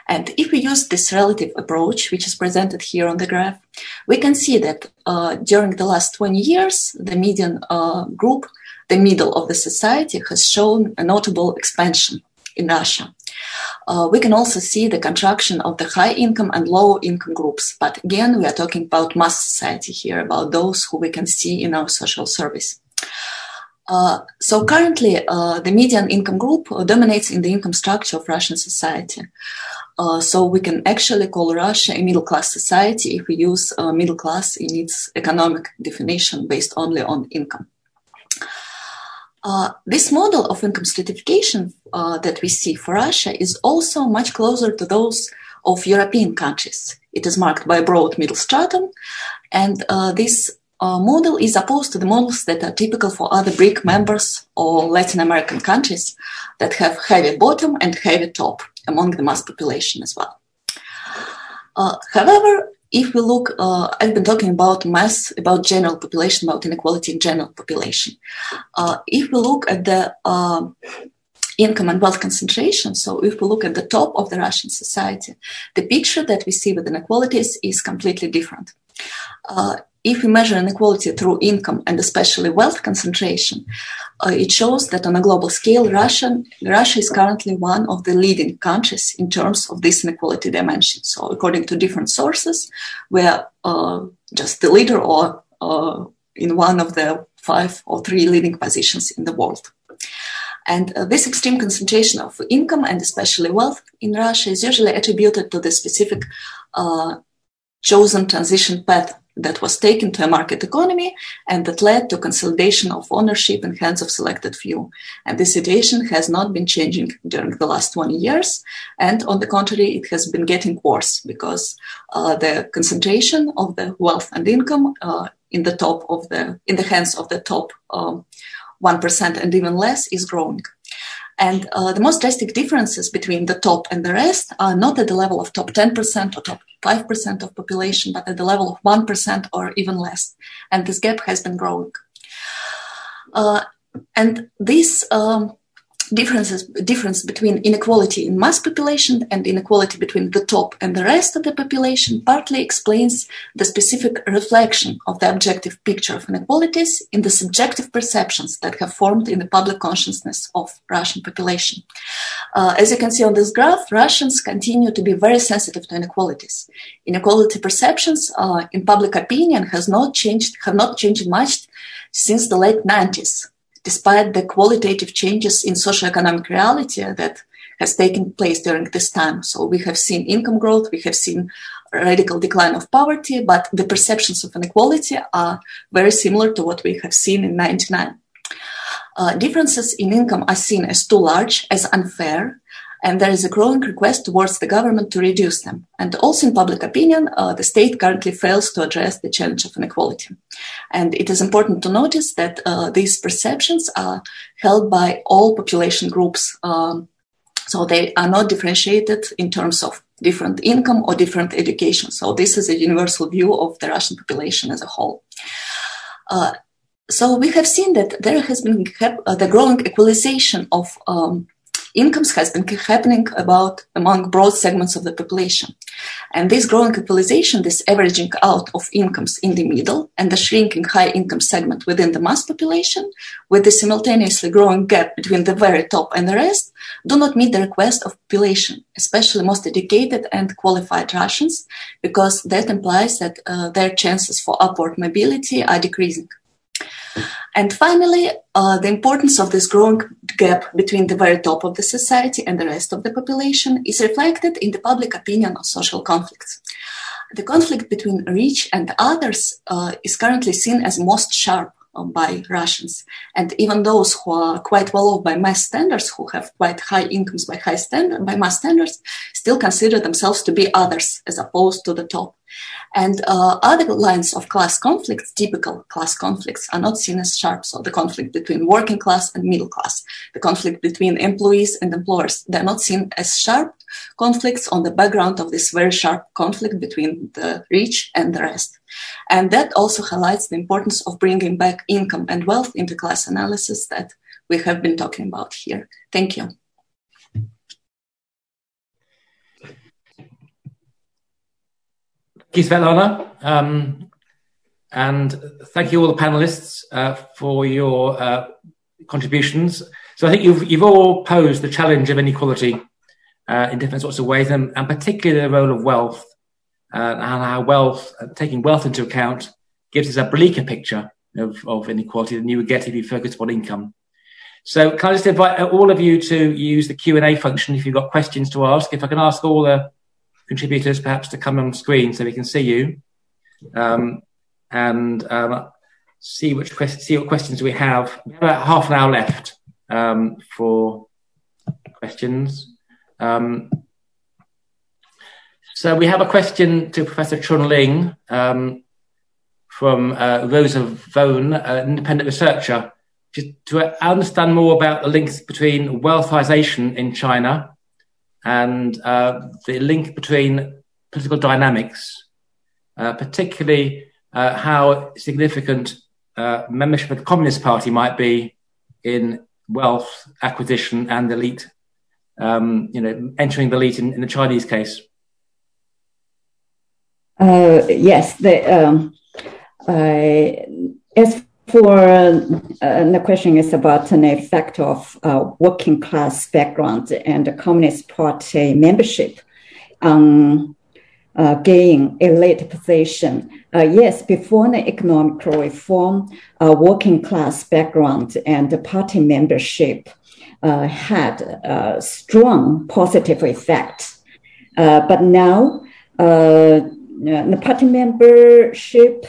And if we use this relative approach, which is presented here on the graph, we can see that uh, during the last 20 years, the median uh, group, the middle of the society, has shown a notable expansion in Russia. Uh, we can also see the contraction of the high income and low income groups. But again, we are talking about mass society here, about those who we can see in our social service. Uh, so currently, uh, the median income group dominates in the income structure of Russian society. Uh, so we can actually call Russia a middle class society if we use uh, middle class in its economic definition based only on income. Uh, this model of income stratification uh, that we see for Russia is also much closer to those of European countries. It is marked by a broad middle stratum, and uh, this uh, model is opposed to the models that are typical for other BRIC members or Latin American countries that have heavy bottom and heavy top among the mass population as well. Uh, however, if we look, uh, I've been talking about mass, about general population, about inequality in general population. Uh, if we look at the uh, income and wealth concentration, so if we look at the top of the Russian society, the picture that we see with inequalities is completely different. If we measure inequality through income and especially wealth concentration, uh, it shows that on a global scale, Russia, Russia is currently one of the leading countries in terms of this inequality dimension. So, according to different sources, we're uh, just the leader or uh, in one of the five or three leading positions in the world. And uh, this extreme concentration of income and especially wealth in Russia is usually attributed to the specific uh, chosen transition path that was taken to a market economy and that led to consolidation of ownership in hands of selected few. And this situation has not been changing during the last 20 years. And on the contrary, it has been getting worse because uh, the concentration of the wealth and income uh, in the top of the, in the hands of the top um, 1% and even less is growing. And uh, the most drastic differences between the top and the rest are not at the level of top 10% or top 5% of population, but at the level of 1% or even less. And this gap has been growing. Uh, and this um, differences difference between inequality in mass population and inequality between the top and the rest of the population partly explains the specific reflection of the objective picture of inequalities in the subjective perceptions that have formed in the public consciousness of Russian population. Uh, as you can see on this graph, Russians continue to be very sensitive to inequalities. Inequality perceptions uh, in public opinion has not changed, have not changed much since the late 90s despite the qualitative changes in socioeconomic reality that has taken place during this time. So we have seen income growth, we have seen radical decline of poverty, but the perceptions of inequality are very similar to what we have seen in 99. Uh, differences in income are seen as too large, as unfair, and there is a growing request towards the government to reduce them. And also in public opinion, uh, the state currently fails to address the challenge of inequality. And it is important to notice that uh, these perceptions are held by all population groups. Um, so they are not differentiated in terms of different income or different education. So this is a universal view of the Russian population as a whole. Uh, so we have seen that there has been uh, the growing equalization of um, incomes has been happening about among broad segments of the population. And this growing equalization, this averaging out of incomes in the middle and the shrinking high income segment within the mass population, with the simultaneously growing gap between the very top and the rest, do not meet the request of population, especially most educated and qualified Russians, because that implies that uh, their chances for upward mobility are decreasing. And finally, uh, the importance of this growing gap between the very top of the society and the rest of the population is reflected in the public opinion on social conflicts. The conflict between rich and others uh, is currently seen as most sharp by Russians. And even those who are quite well off by mass standards, who have quite high incomes by high standard, by mass standards, still consider themselves to be others as opposed to the top. And uh, other lines of class conflicts, typical class conflicts, are not seen as sharp. So the conflict between working class and middle class, the conflict between employees and employers, they're not seen as sharp conflicts on the background of this very sharp conflict between the rich and the rest. And that also highlights the importance of bringing back income and wealth into class analysis that we have been talking about here. Thank you. Thank you, Svetlana. Um, and thank you all the panelists uh, for your uh, contributions. So I think you've, you've all posed the challenge of inequality uh, in different sorts of ways, and, and particularly the role of wealth uh, and how wealth, uh, taking wealth into account, gives us a bleaker picture of, of inequality than you would get if you focused on income. So can I just invite all of you to use the Q&A function if you've got questions to ask. If I can ask all the contributors perhaps to come on screen so we can see you um, and um, see which see what questions we have. We have about half an hour left um, for questions. Um, so we have a question to Professor Chun Ling um, from uh, Rosa Vone, an independent researcher, to, to understand more about the links between wealthization in China and uh, the link between political dynamics, uh, particularly uh, how significant uh, membership of the Communist Party might be in wealth acquisition and elite, um, you know, entering the elite in, in the Chinese case. Uh, yes, the, um, as for uh, the question is about an effect of uh, working class background and the Communist Party membership on uh, gaining elite position. Uh, yes, before the economic reform, uh, working class background and the party membership uh, had a strong positive effect. but now, the party membership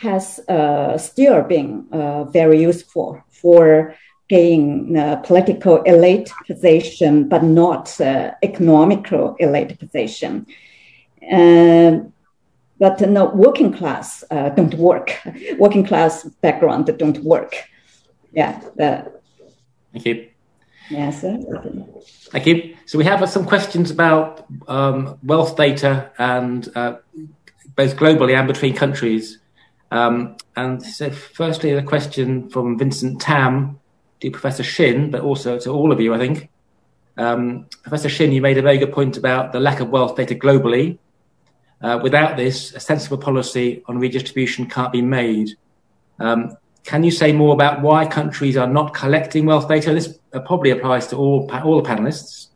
has uh, still been uh, very useful for gaining a political elite position, but not uh, economical elite position. but no, working class uh, don't work. Working class background don't work. Yeah. Thank you. Yes. Sir. Thank you. So we have some questions about um, wealth data and uh, both globally and between countries. Um, and so, firstly, a question from Vincent Tam to Professor Shin, but also to all of you, I think. Um, Professor Shin, you made a very good point about the lack of wealth data globally. Uh, without this, a sensible policy on redistribution can't be made. Um, can you say more about why countries are not collecting wealth data? This uh, probably applies to all all the panelists,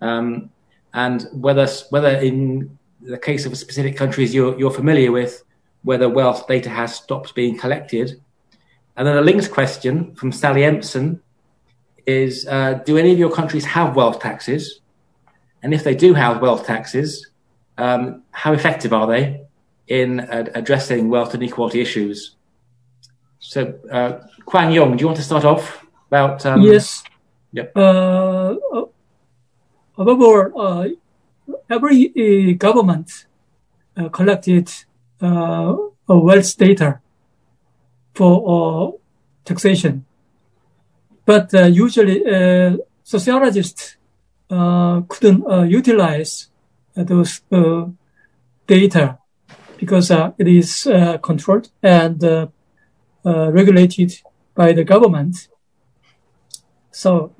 um, and whether whether in the case of specific countries you're, you're familiar with, whether wealth data has stopped being collected. And then a links question from Sally Empson is uh, Do any of your countries have wealth taxes? And if they do have wealth taxes, um, how effective are they in uh, addressing wealth inequality issues? So, uh, Kwang Yong, do you want to start off about? Um, yes. Yep. Uh, above all, uh, every uh, government uh, collected uh, wealth data for uh, taxation. But uh, usually, uh, sociologists couldn't utilize those data because it is controlled and regulated by the government. So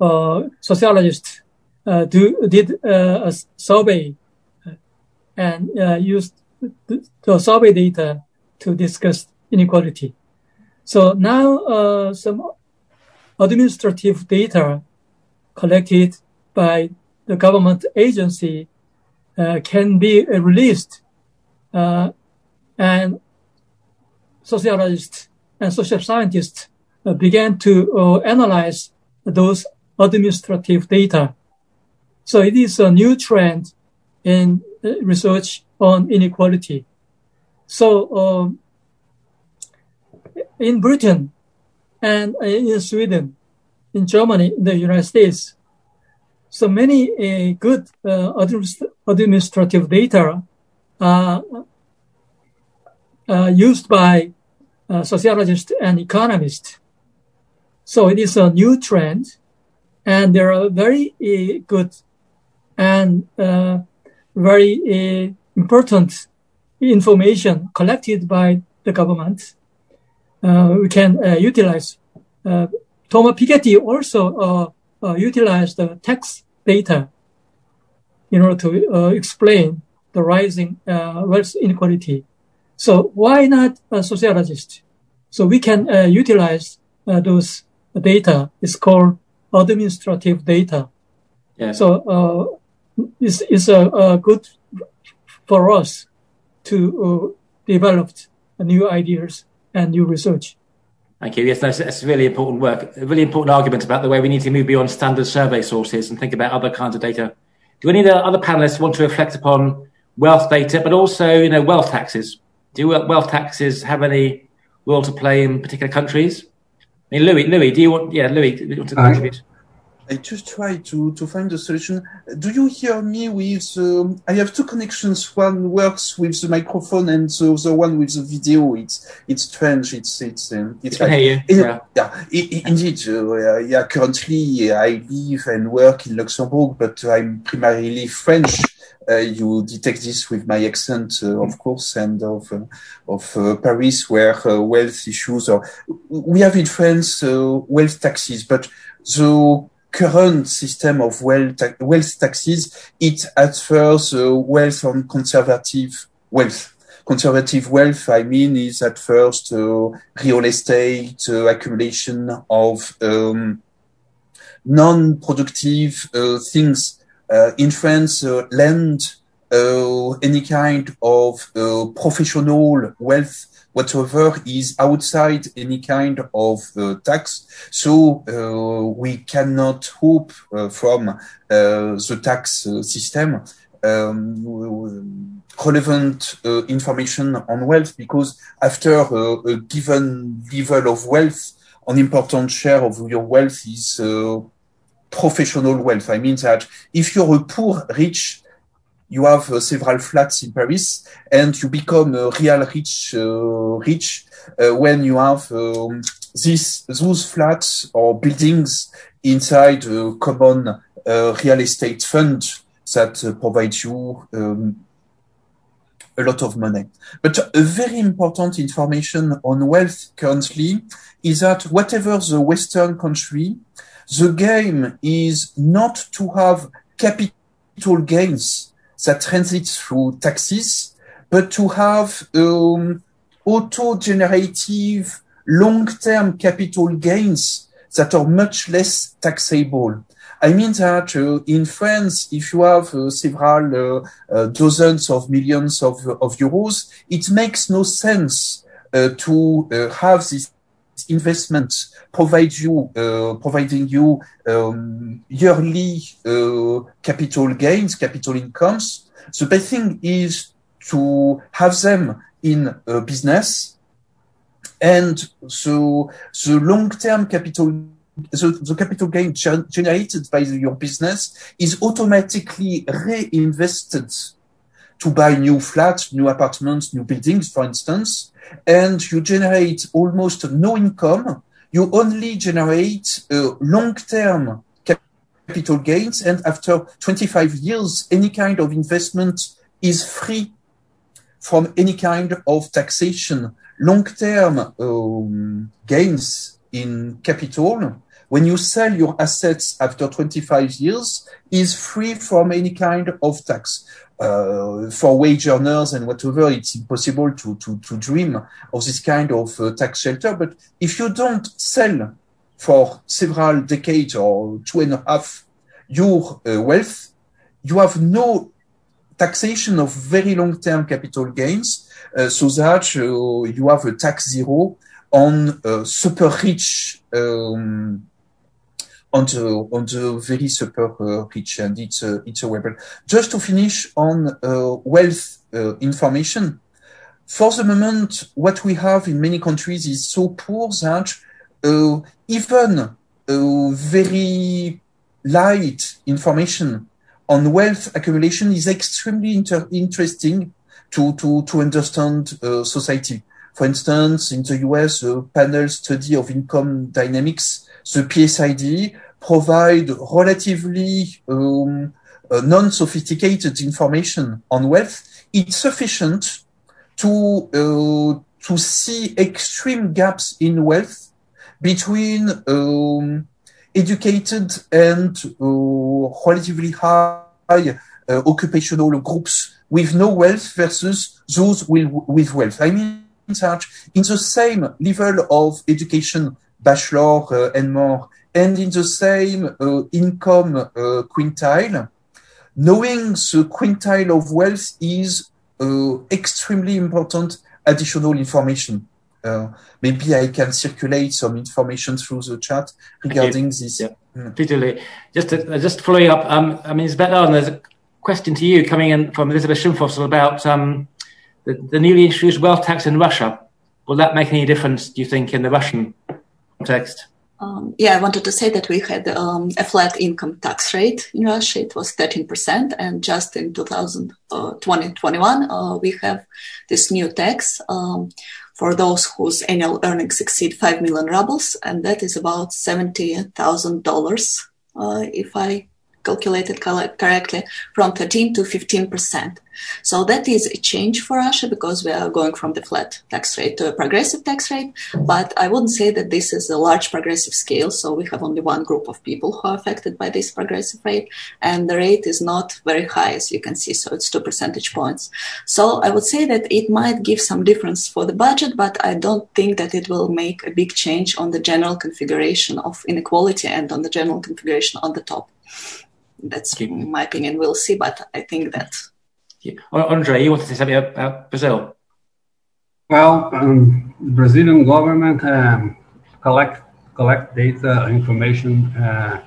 sociologists do did a survey and used the, the survey data to discuss inequality. So now uh, some administrative data collected by the government agency uh, can be released uh, and sociologists and social scientists uh, began to uh, analyze those administrative data. So it is a new trend in uh, research on inequality. So um, in Britain and in Sweden, in Germany, in the United States, so many uh, good uh, administrative data are uh, used by uh, sociologists and economists. So it is a new trend, and there are very uh, good and uh, very important information collected by the government. Uh, we can uh, utilize. Uh, Thomas Piketty also uh, utilize the text data in order to uh, explain the rising uh, wealth inequality. So why not a sociologist? So we can utilize those data. It's called administrative data. Yeah. So it's, it's a, a good for us to uh, develop new ideas and new research. Thank you. Yes, that's, that's really important work. A really important argument about the way we need to move beyond standard survey sources and think about other kinds of data. Do any of the other panelists want to reflect upon wealth data, but also, you know, wealth taxes? Do wealth taxes have any role to play in particular countries? I mean, Louis, Louis, do you want? Yeah, Louis, do you want to uh, contribute? I just try to, to find a solution. Do you hear me with, um, I have two connections. One works with the microphone and the other one with the video. It's, it's strange. It's, it's, um, it's, like, you. yeah. yeah, indeed. Uh, yeah, currently I live and work in Luxembourg, but I'm primarily French. Uh, you detect this with my accent, uh, of course, and of uh, of uh, Paris, where uh, wealth issues are. We have in France wealth taxes, but the current system of wealth, wealth taxes, it adfers uh, wealth on conservative wealth. Conservative wealth, I mean, is at first uh, real estate uh, accumulation of um, non-productive uh, things. Uh, in France, uh, land, any kind of professional wealth whatever is outside any kind of uh, tax. So uh, we cannot hope uh, from uh, the tax uh, system um, relevant uh, information on wealth because after a given level of wealth, an important share of your wealth is professional wealth. I mean that if you're a poor rich, you have uh, several flats in Paris, and you become real rich uh, rich uh, when you have um, this those flats or buildings inside a common real estate fund that provides you um, a lot of money. But a very important information on wealth currently is that whatever the Western country, the game is not to have capital gains that transits through taxes, but to have um, auto-generative long-term capital gains that are much less taxable. I mean that uh, in France, if you have uh, several uh, uh dozens of millions of, of euros, it makes no sense uh, to uh, have this investment provide you providing you um, yearly capital gains, capital incomes. The best thing is to have them in a business and so the long-term capital so the capital gain generated by your business is automatically reinvested to buy new flats, new apartments, new buildings, for instance, and you generate almost no income. You only generate a long-term capital gains. And after 25 years, any kind of investment is free from any kind of taxation. Long-term um, gains in capital, when you sell your assets after 25 years, is free from any kind of tax. Uh, for wage earners and whatever, it's impossible to, to, to dream of this kind of uh, tax shelter. But if you don't sell for several decades or two and a half your uh, wealth, you have no taxation of very long-term capital gains, uh, so that uh, you have a tax zero on uh, super rich um, on the on the very super uh, rich, and it's a it's a weapon. Just to finish on uh, wealth uh, information, for the moment, what we have in many countries is so poor that uh, even uh, very light information on wealth accumulation is extremely inter- interesting to to to understand uh, society. For instance, in the US, a panel study of income dynamics the PSID provide relatively um, uh, non-sophisticated information on wealth. It's sufficient to uh, to see extreme gaps in wealth between um, educated and uh, relatively high uh, occupational groups with no wealth versus those with, with wealth. I mean in the same level of education bachelor uh, and more, and in the same uh, income uh, quintile, knowing the quintile of wealth is extremely important additional information. Uh, maybe I can circulate some information through the chat regarding this. Yeah. Mm. Just to, just following up, um, I mean, Isabella, there's a question to you coming in from Elizabeth Schimpfössl about um, the, the, newly introduced wealth tax in Russia. Will that make any difference, do you think, in the Russian context? Um, yeah, I wanted to say that we had um, a flat income tax rate in Russia. It was 13%. And just in 2021, uh, uh, we have this new tax um, for those whose annual earnings exceed 5 million rubles. And that is about $70,000, uh, if I calculated correctly, from 13 to 15%. So that is a change for Russia because we are going from the flat tax rate to a progressive tax rate. But I wouldn't say that this is a large progressive scale. So we have only one group of people who are affected by this progressive rate. And the rate is not very high, as you can see. So it's two percentage points. So I would say that it might give some difference for the budget, but I don't think that it will make a big change on the general configuration of inequality and on the general configuration on the top. That's my opinion. We'll see, but I think that yeah. Andre, you want to say something about Brazil? Well, um, Brazilian government um, collect collect data, information, uh,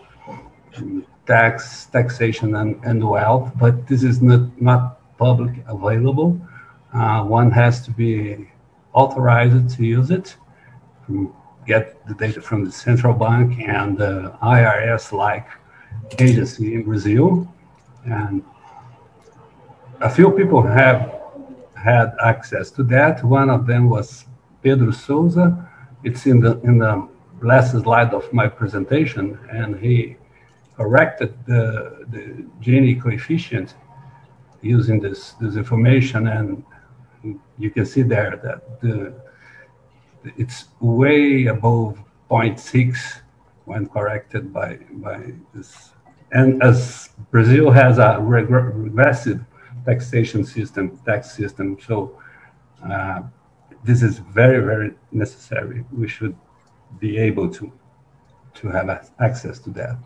tax, taxation, and, and wealth, but this is not not public available. Uh, one has to be authorized to use it, get the data from the central bank and the IRS-like agency in Brazil, and a few people have had access to that. One of them was Pedro Souza. It's in the in the last slide of my presentation, and he corrected the the Gini coefficient using this this information, and you can see there that the it's way above 0.6 when corrected by by this. And as Brazil has a regressive taxation system, tax system. So uh, this is very, very necessary. We should be able to to have access to that.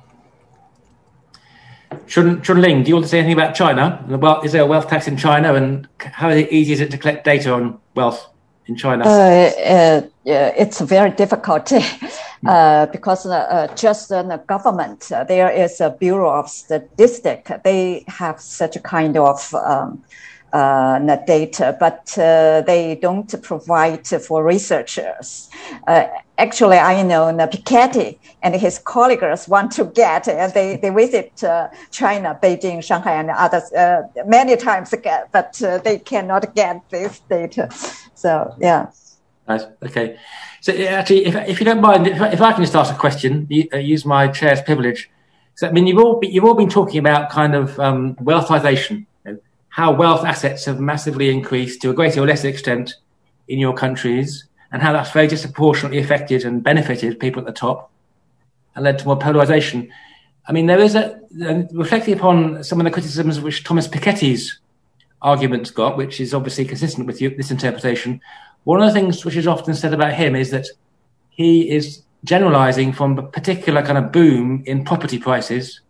Chun, Chunling, do you want to say anything about China? Well, is there a wealth tax in China, and how easy is it to collect data on wealth in China? Uh, uh, it's very difficult uh, because uh, just the government, uh, there is a Bureau of Statistics. They have such a kind of um, uh, data, but they don't provide for researchers. actually, I know Piketty and his colleagues want to get, and they, they visit China, Beijing, Shanghai, and others many times, but they cannot get this data. So, yeah. Nice. Okay. So actually, if, if you don't mind, if, if I can just ask a question, uh, use my chair's privilege. So, I mean, you've all been, you've all been talking about kind of um, wealthization, you know, how wealth assets have massively increased to a greater or lesser extent in your countries, and how that's very disproportionately affected and benefited people at the top, and led to more polarization. I mean, there is a, reflecting upon some of the criticisms which Thomas Piketty's arguments got, which is obviously consistent with you, this interpretation. One of the things which is often said about him is that he is generalizing from a particular kind of boom in property prices,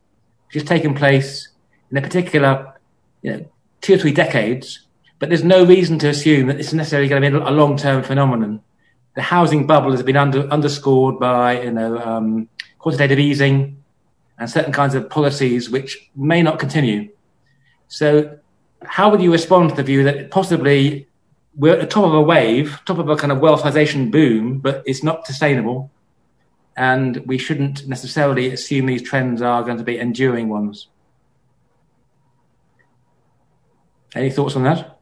which has taken place in a particular you know, two or three decades. But there's no reason to assume that this is necessarily going to be a long-term phenomenon. The housing bubble has been under, underscored by, you know, um, quantitative easing and certain kinds of policies which may not continue. So, how would you respond to the view that possibly we're at the top of a wave, top of a kind of wealthization boom, but it's not sustainable? and we shouldn't necessarily assume these trends are going to be enduring ones. Any thoughts on that?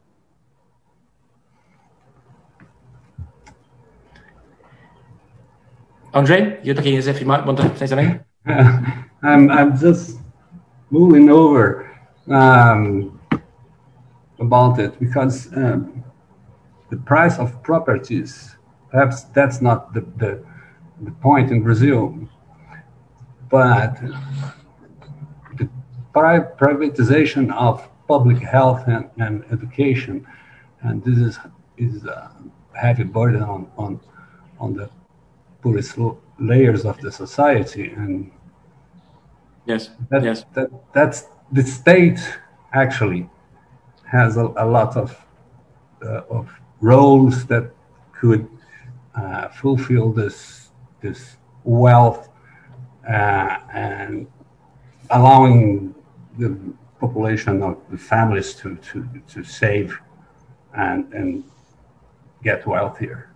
Andre, you're looking as if you might want to say something. I'm, I'm just moving over um, about it because um, the price of properties, perhaps that's not the, the the point in Brazil. But the privatization of public health and, and education, and this is is a heavy burden on on on the poorest layers of the society, and yes, that, yes, that that's the state actually has a, a lot of uh, of roles that could uh, fulfill this this wealth uh, and allowing the population of the families to, to, to save and, and get wealthier.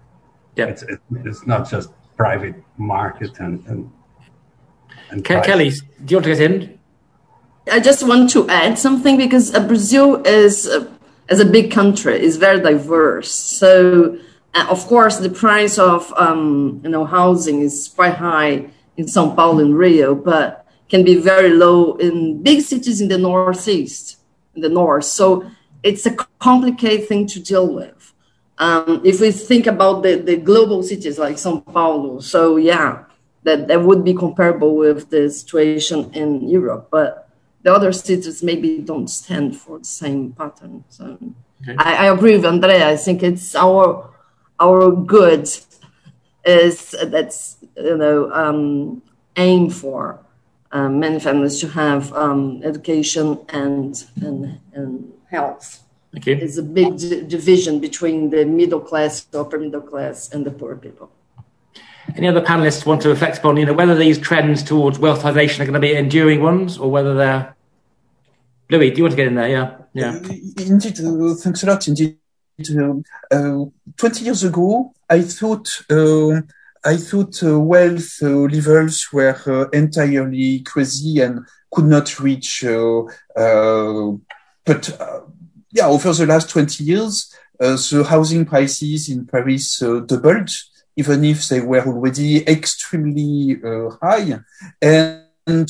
Yeah. It's, it's not just private market and, and, and Celi, do you want to get in? I just want to add something because uh, Brazil is, uh, as a big country, is very diverse. So uh, of course, the price of um, you know housing is quite high in São Paulo and Rio, but can be very low in big cities in the northeast, in the north. So it's a complicated thing to deal with. Um, if we think about the, the global cities like São Paulo, so yeah, that, that would be comparable with the situation in Europe, but the other cities maybe don't stand for the same pattern. So okay. I, I agree with Andrea. I think it's our our good is that's you know um, aim for um, many families to have um, education and and and health. Okay. It's a big d- division between the middle class, upper middle class, and the poor people. Any other panelists want to reflect upon, you know, whether these trends towards wealthization are going to be enduring ones, or whether they're Louis? Do you want to get in there? Yeah, yeah. Uh, indeed, uh, thanks a lot. Indeed, uh, 20 years ago, I thought uh, I thought uh, wealth levels were entirely crazy and could not reach. but yeah, over the last 20 years, the housing prices in Paris doubled, even if they were already extremely high. And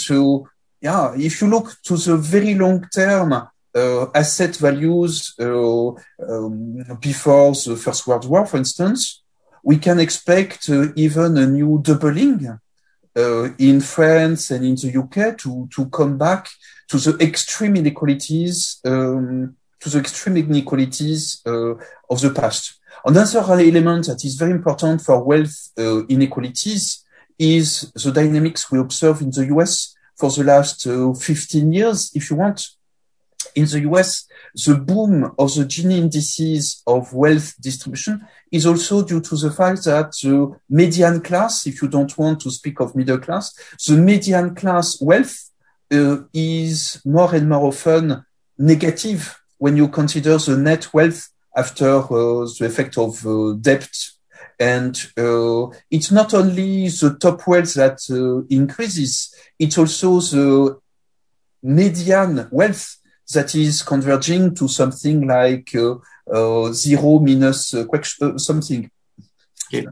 yeah, if you look to the very long term, uh, asset values uh, um, before the First World War, for instance, we can expect uh, even a new doubling in France and in the UK to, to come back to the extreme inequalities um, to the extreme inequalities uh, of the past. Another element that is very important for wealth uh, inequalities is the dynamics we observe in the US for the last uh, 15 years, if you want in the US, the boom of the Gini indices of wealth distribution is also due to the fact that the median class, if you don't want to speak of middle class, the median class wealth uh, is more and more often negative when you consider the net wealth after uh, the effect of uh, debt. And uh, it's not only the top wealth that uh, increases, it's also the median wealth that is converging to something like uh, uh, zero minus something. Okay.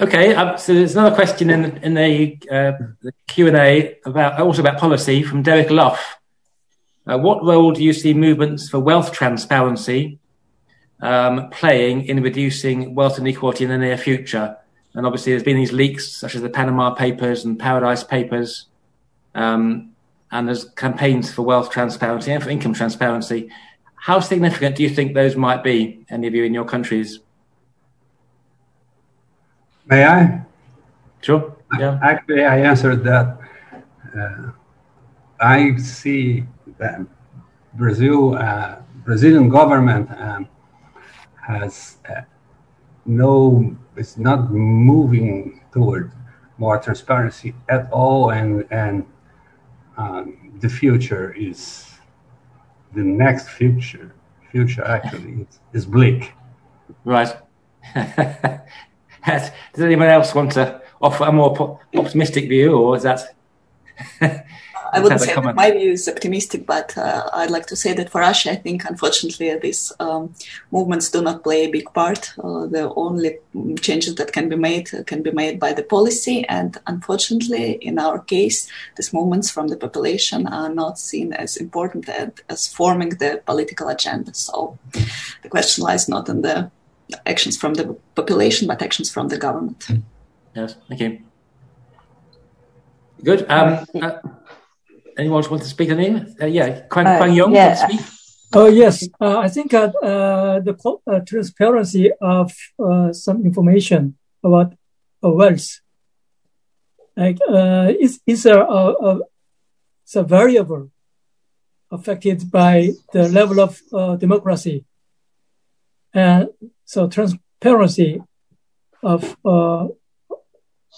Okay, so there's another question in the, in the, the Q and A about also about policy from Derek Lough. Uh, what role do you see movements for wealth transparency um, playing in reducing wealth inequality in the near future? And obviously, there's been these leaks, such as the Panama Papers and Paradise Papers, um, and there's campaigns for wealth transparency and for income transparency. How significant do you think those might be, any of you in your countries? May I? Sure. Yeah. Actually, I answered that. Uh, I see that Brazil, uh, Brazilian government um, has uh, no, it's not moving toward more transparency at all, and and um, the future is the next future. Future actually is, is bleak. Right. Does anyone else want to offer a more optimistic view, or is that? I wouldn't say that my view is optimistic, but uh, I'd like to say that for Russia, I think unfortunately these um, movements do not play a big part. Uh, the only changes that can be made uh, can be made by the policy, and unfortunately, in our case, these movements from the population are not seen as important as forming the political agenda. So the question lies not in the actions from the population, but actions from the government. Yes, thank you. Good. Um, uh, anyone want to speak on it? Uh, yeah, Kwang, uh, Kwang Yong, yeah. speak? Oh yes, uh, I think uh, uh, the uh, transparency of some information about wealth, like is is a, a, a variable affected by the level of democracy, and so transparency of uh,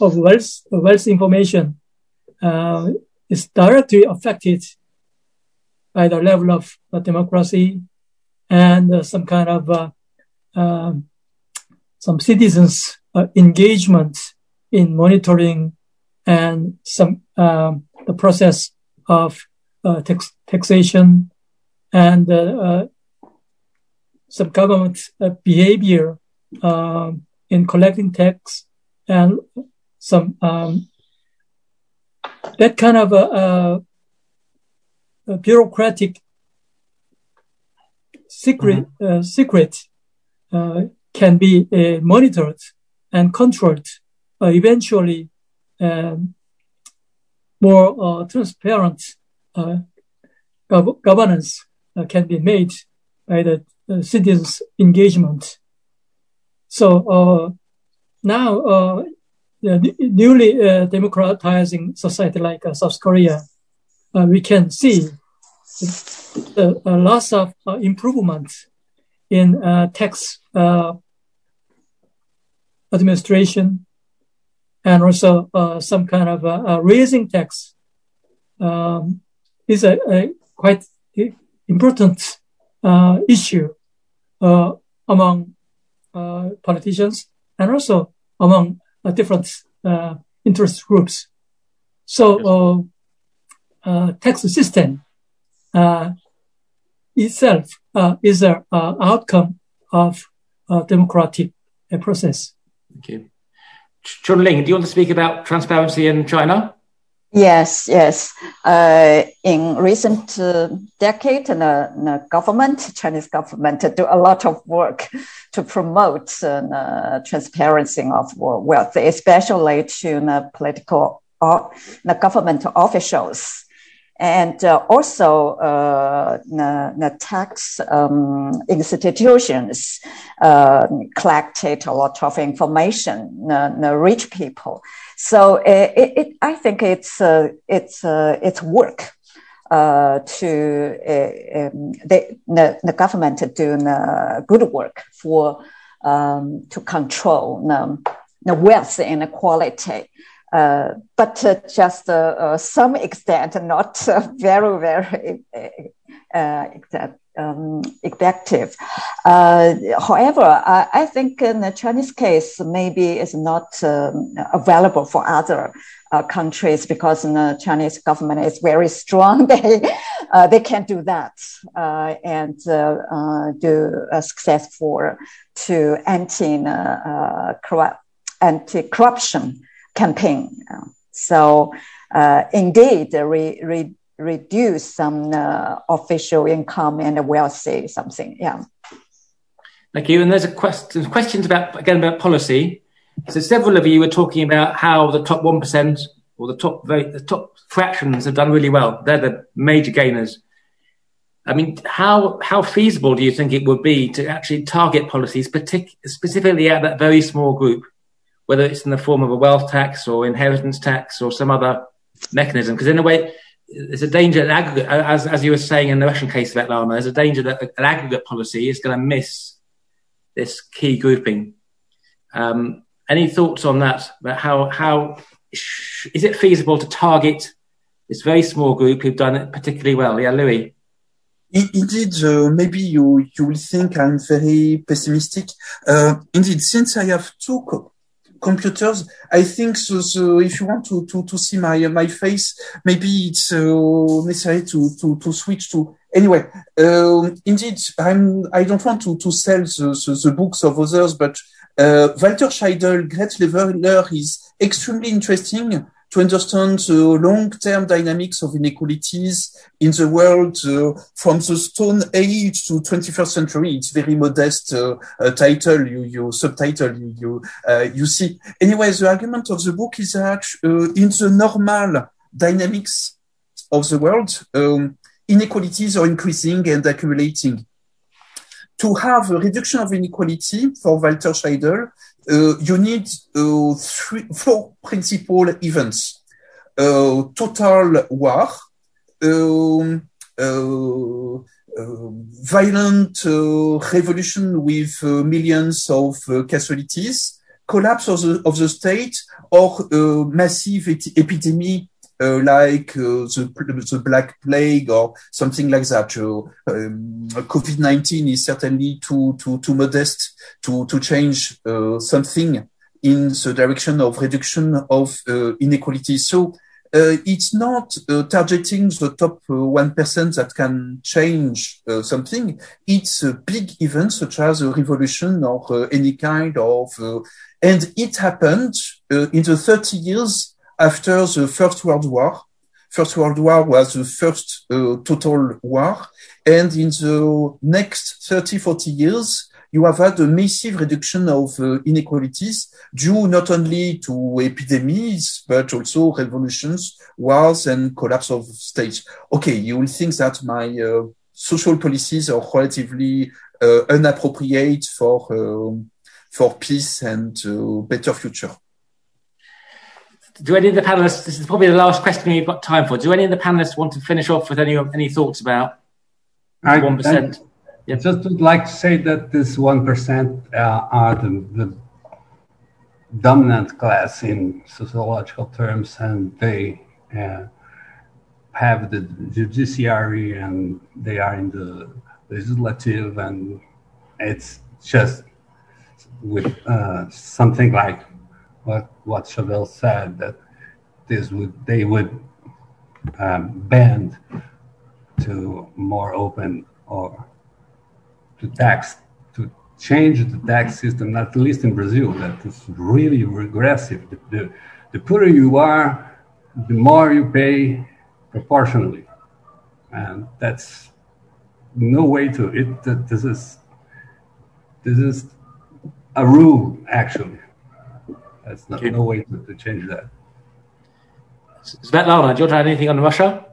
of wealth wealth information uh, is directly affected by the level of uh, democracy and uh, some kind of uh, um, some citizens uh, engagement in monitoring and some um, the process of tax- taxation and some government uh, behavior um, in collecting tax and some um, that kind of a, a, a bureaucratic secret mm-hmm. uh, secret uh, can be uh, monitored and controlled. Uh, eventually, um, more uh, transparent gov- governance can be made by the uh, citizens' engagement. So uh, now, uh, the newly uh, democratizing society like uh, South Korea, uh, we can see the, lots of improvements in tax administration and also some kind of raising tax. Um, is a, a quite important uh, issue uh, among uh, politicians and also among Uh, different uh, interest groups. So uh, tax system itself is an outcome of a democratic process. Thank you. Chunling, do you want to speak about transparency in China? Yes, yes. Uh, in recent uh, decade, the, the, government, Chinese government, do a lot of work to promote uh, transparency of wealth, especially to the political, or the government officials and uh, also uh, the, the, tax um, institutions uh, collected a lot of information, the, the rich people. So it, it, I think it's uh, it's uh, it's work uh, to um, the, the, the government doing good work for um, to control the, wealth inequality. Uh, but uh, just uh, some extent, not very, very extent, um, effective. however, I, I, think in the Chinese case, maybe it's not um, available for other uh, countries because the Chinese government is very strong. they uh, they can do that uh, and do a successful to anti corrupt anti-corruption campaign. So uh, indeed, re, re, reduce some uh, official income and wealthy something. Yeah. Thank you. And there's a question, questions about again about policy. So several of you were talking about how the top one percent or the top the top fractions have done really well. They're the major gainers. I mean, how how feasible do you think it would be to actually target policies, partic- specifically at that very small group, whether it's in the form of a wealth tax or inheritance tax or some other mechanism? Because in a way, there's a danger aggregate, as as you were saying in the Russian case of Lama, there's a danger that an aggregate policy is going to miss this key grouping. Um, any thoughts on that? About how how is it feasible to target this very small group who've done it particularly well? Yeah, Louis. Indeed, uh, maybe you you will think I'm very pessimistic. Uh, indeed, since I have two co- computers, I think so, so. If you want to, to, to see my my face, maybe it's uh, necessary to, to, to switch to. Anyway, um, indeed, I'm. I don't want to, to sell the, the, the books of others, but uh, Walter Scheidel, Great Leveler is extremely interesting to understand the long-term dynamics of inequalities in the world uh, from the Stone Age to 21st century. It's very modest uh, uh, title, you, you subtitle, you you, uh, you see. Anyway, the argument of the book is that uh, in the normal dynamics of the world, um, inequalities are increasing and accumulating to have a reduction of inequality for Walter Scheidel, uh, you need uh, three, four principal events. Uh, total war, um, uh, uh, violent uh, revolution with millions of casualties, collapse of the, of the state, or massive epidemic uh, like uh, the, the Black Plague or something like that. Uh, um, COVID-19 is certainly too, too, too modest to, to change something in the direction of reduction of inequality. So uh, it's not uh, targeting the top uh, 1% that can change something. It's a big event such as a revolution or any kind of, and it happened in the 30 years after the First World War. First World War was the first uh, total war. And in the next 30, 40 years, you have had a massive reduction of uh, inequalities due not only to epidemics, but also revolutions, wars, and collapse of states. Okay, you will think that my uh, social policies are relatively uh, inappropriate for, um, for peace and uh, better future do any of the panelists, this is probably the last question we've got time for, do any of the panelists want to finish off with any any thoughts about 1%? I, yeah. just would like to say that this 1% uh, are the, the dominant class in sociological terms, and they uh, have the judiciary and they are in the legislative, and it's just with uh, something like what what Chauvel said that this would they would um, bend to more open or to tax to change the tax system, at least in Brazil, that is really regressive. The, the, the poorer you are, the more you pay proportionally, and that's no way to it. This is this is a rule actually there's no, no way to, to, change that. Svetlana, do you want to add anything on Russia?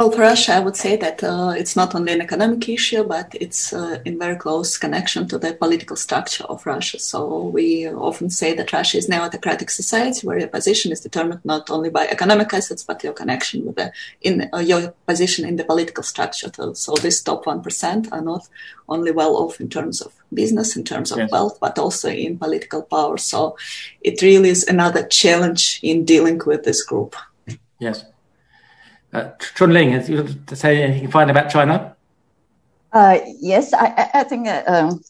Well, for Russia, I would say that uh, it's not only an economic issue, but it's uh, in very close connection to the political structure of Russia. So we often say that Russia is now a democratic society where your position is determined not only by economic assets, but your connection with the in uh, your position in the political structure. So, so this top one percent are not only well off in terms of business, in terms of yes. wealth, but also in political power. So it really is another challenge in dealing with this group. Yes. Uh, Chunling, have you to say anything fine about China? Uh, yes, I, I think uh, um,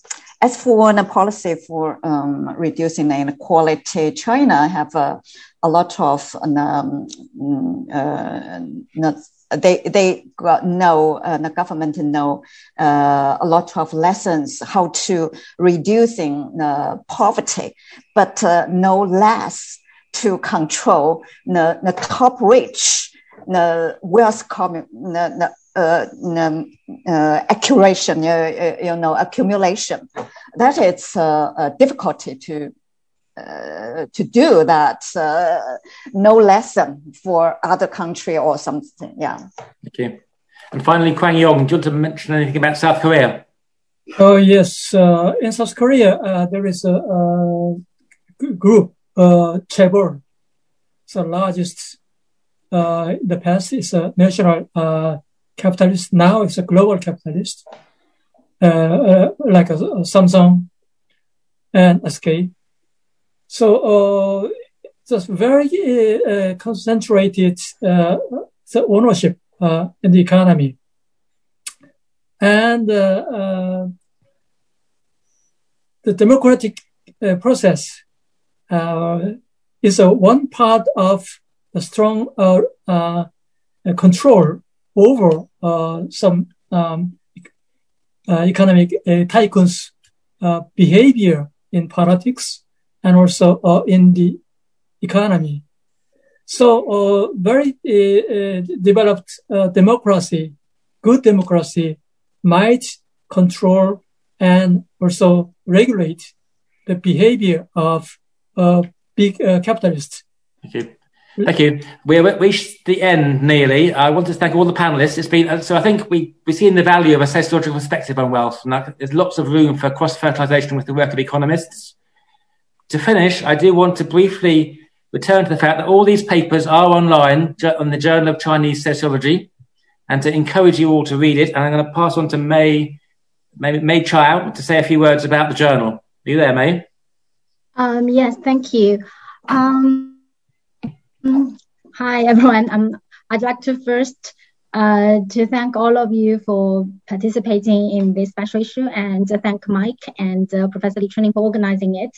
as for one policy for um, reducing inequality, China have a, a lot of um, uh, not they they know uh, the government know uh, a lot of lessons how to reducing poverty, but uh, no less to control the, the top rich, the wealth commun, the, the, uh, the uh, accumulation, uh, you know, accumulation. That is uh, a difficulty to uh, to do that. Uh, no lesson for other country or something. Yeah. Okay. And finally, Kwang Yong, do you want to mention anything about South Korea? Oh yes, uh, in South Korea uh, there is a, a group, uh, Chaebol, the largest. Uh, in the past, it's a national uh, capitalist. Now it's a global capitalist, uh, uh like a, a Samsung and SK. So uh, just very concentrated uh, the ownership uh, in the economy. And the democratic process is a one part of the strong control over some um, economic tycoons' behavior in politics and also uh, in the economy. So uh, very uh, developed democracy, good democracy might control and also regulate the behavior of uh, big uh, capitalists. You. Thank you. We're reached the end nearly. I want to thank all the panelists. It's been so. I think we we see in the value of a sociological perspective on wealth, and that, there's lots of room for cross fertilization with the work of economists. To finish, I do want to briefly return to the fact that all these papers are online on the Journal of Chinese Sociology and to encourage you all to read it. And I'm going to pass on to May, May, May Chiao to say a few words about the journal. Are you there, May? Um, yes, thank you. Um, hi, everyone. Um, I'd like to first uh, to thank all of you for participating in this special issue and thank Mike and uh, Professor Li Chunling for organizing it.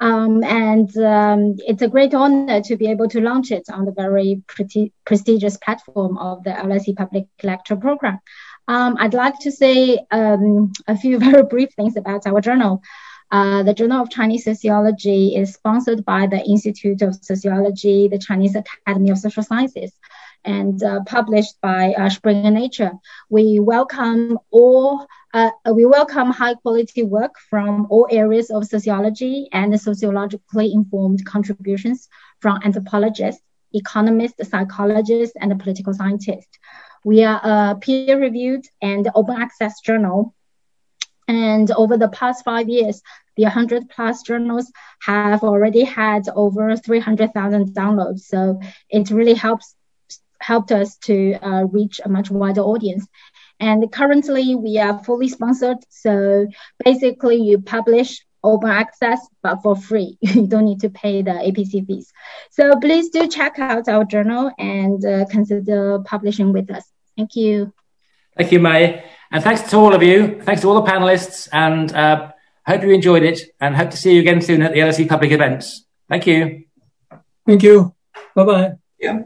Um, and um, it's a great honor to be able to launch it on the very prestigious platform of the LSE Public Lecture Program. Um, I'd like to say um, a few very brief things about our journal. Uh, the Journal of Chinese Sociology is sponsored by the Institute of Sociology, the Chinese Academy of Social Sciences, and uh, published by uh, Springer Nature. We welcome all uh, we welcome high quality work from all areas of sociology and sociologically informed contributions from anthropologists, economists, psychologists, and political scientists. We are a peer reviewed and open access journal. And over the past five years, the 100 plus journals have already had over 300,000 downloads. So it really helps helped us to uh, reach a much wider audience. And currently we are fully sponsored. So basically you publish open access, but for free. you don't need to pay the APC fees. So please do check out our journal and uh, consider publishing with us. Thank you. Thank you, May. And thanks to all of you. Thanks to all the panelists. And uh, hope you enjoyed it and hope to see you again soon at the LSE public events. Thank you. Thank you. Bye bye. Yeah.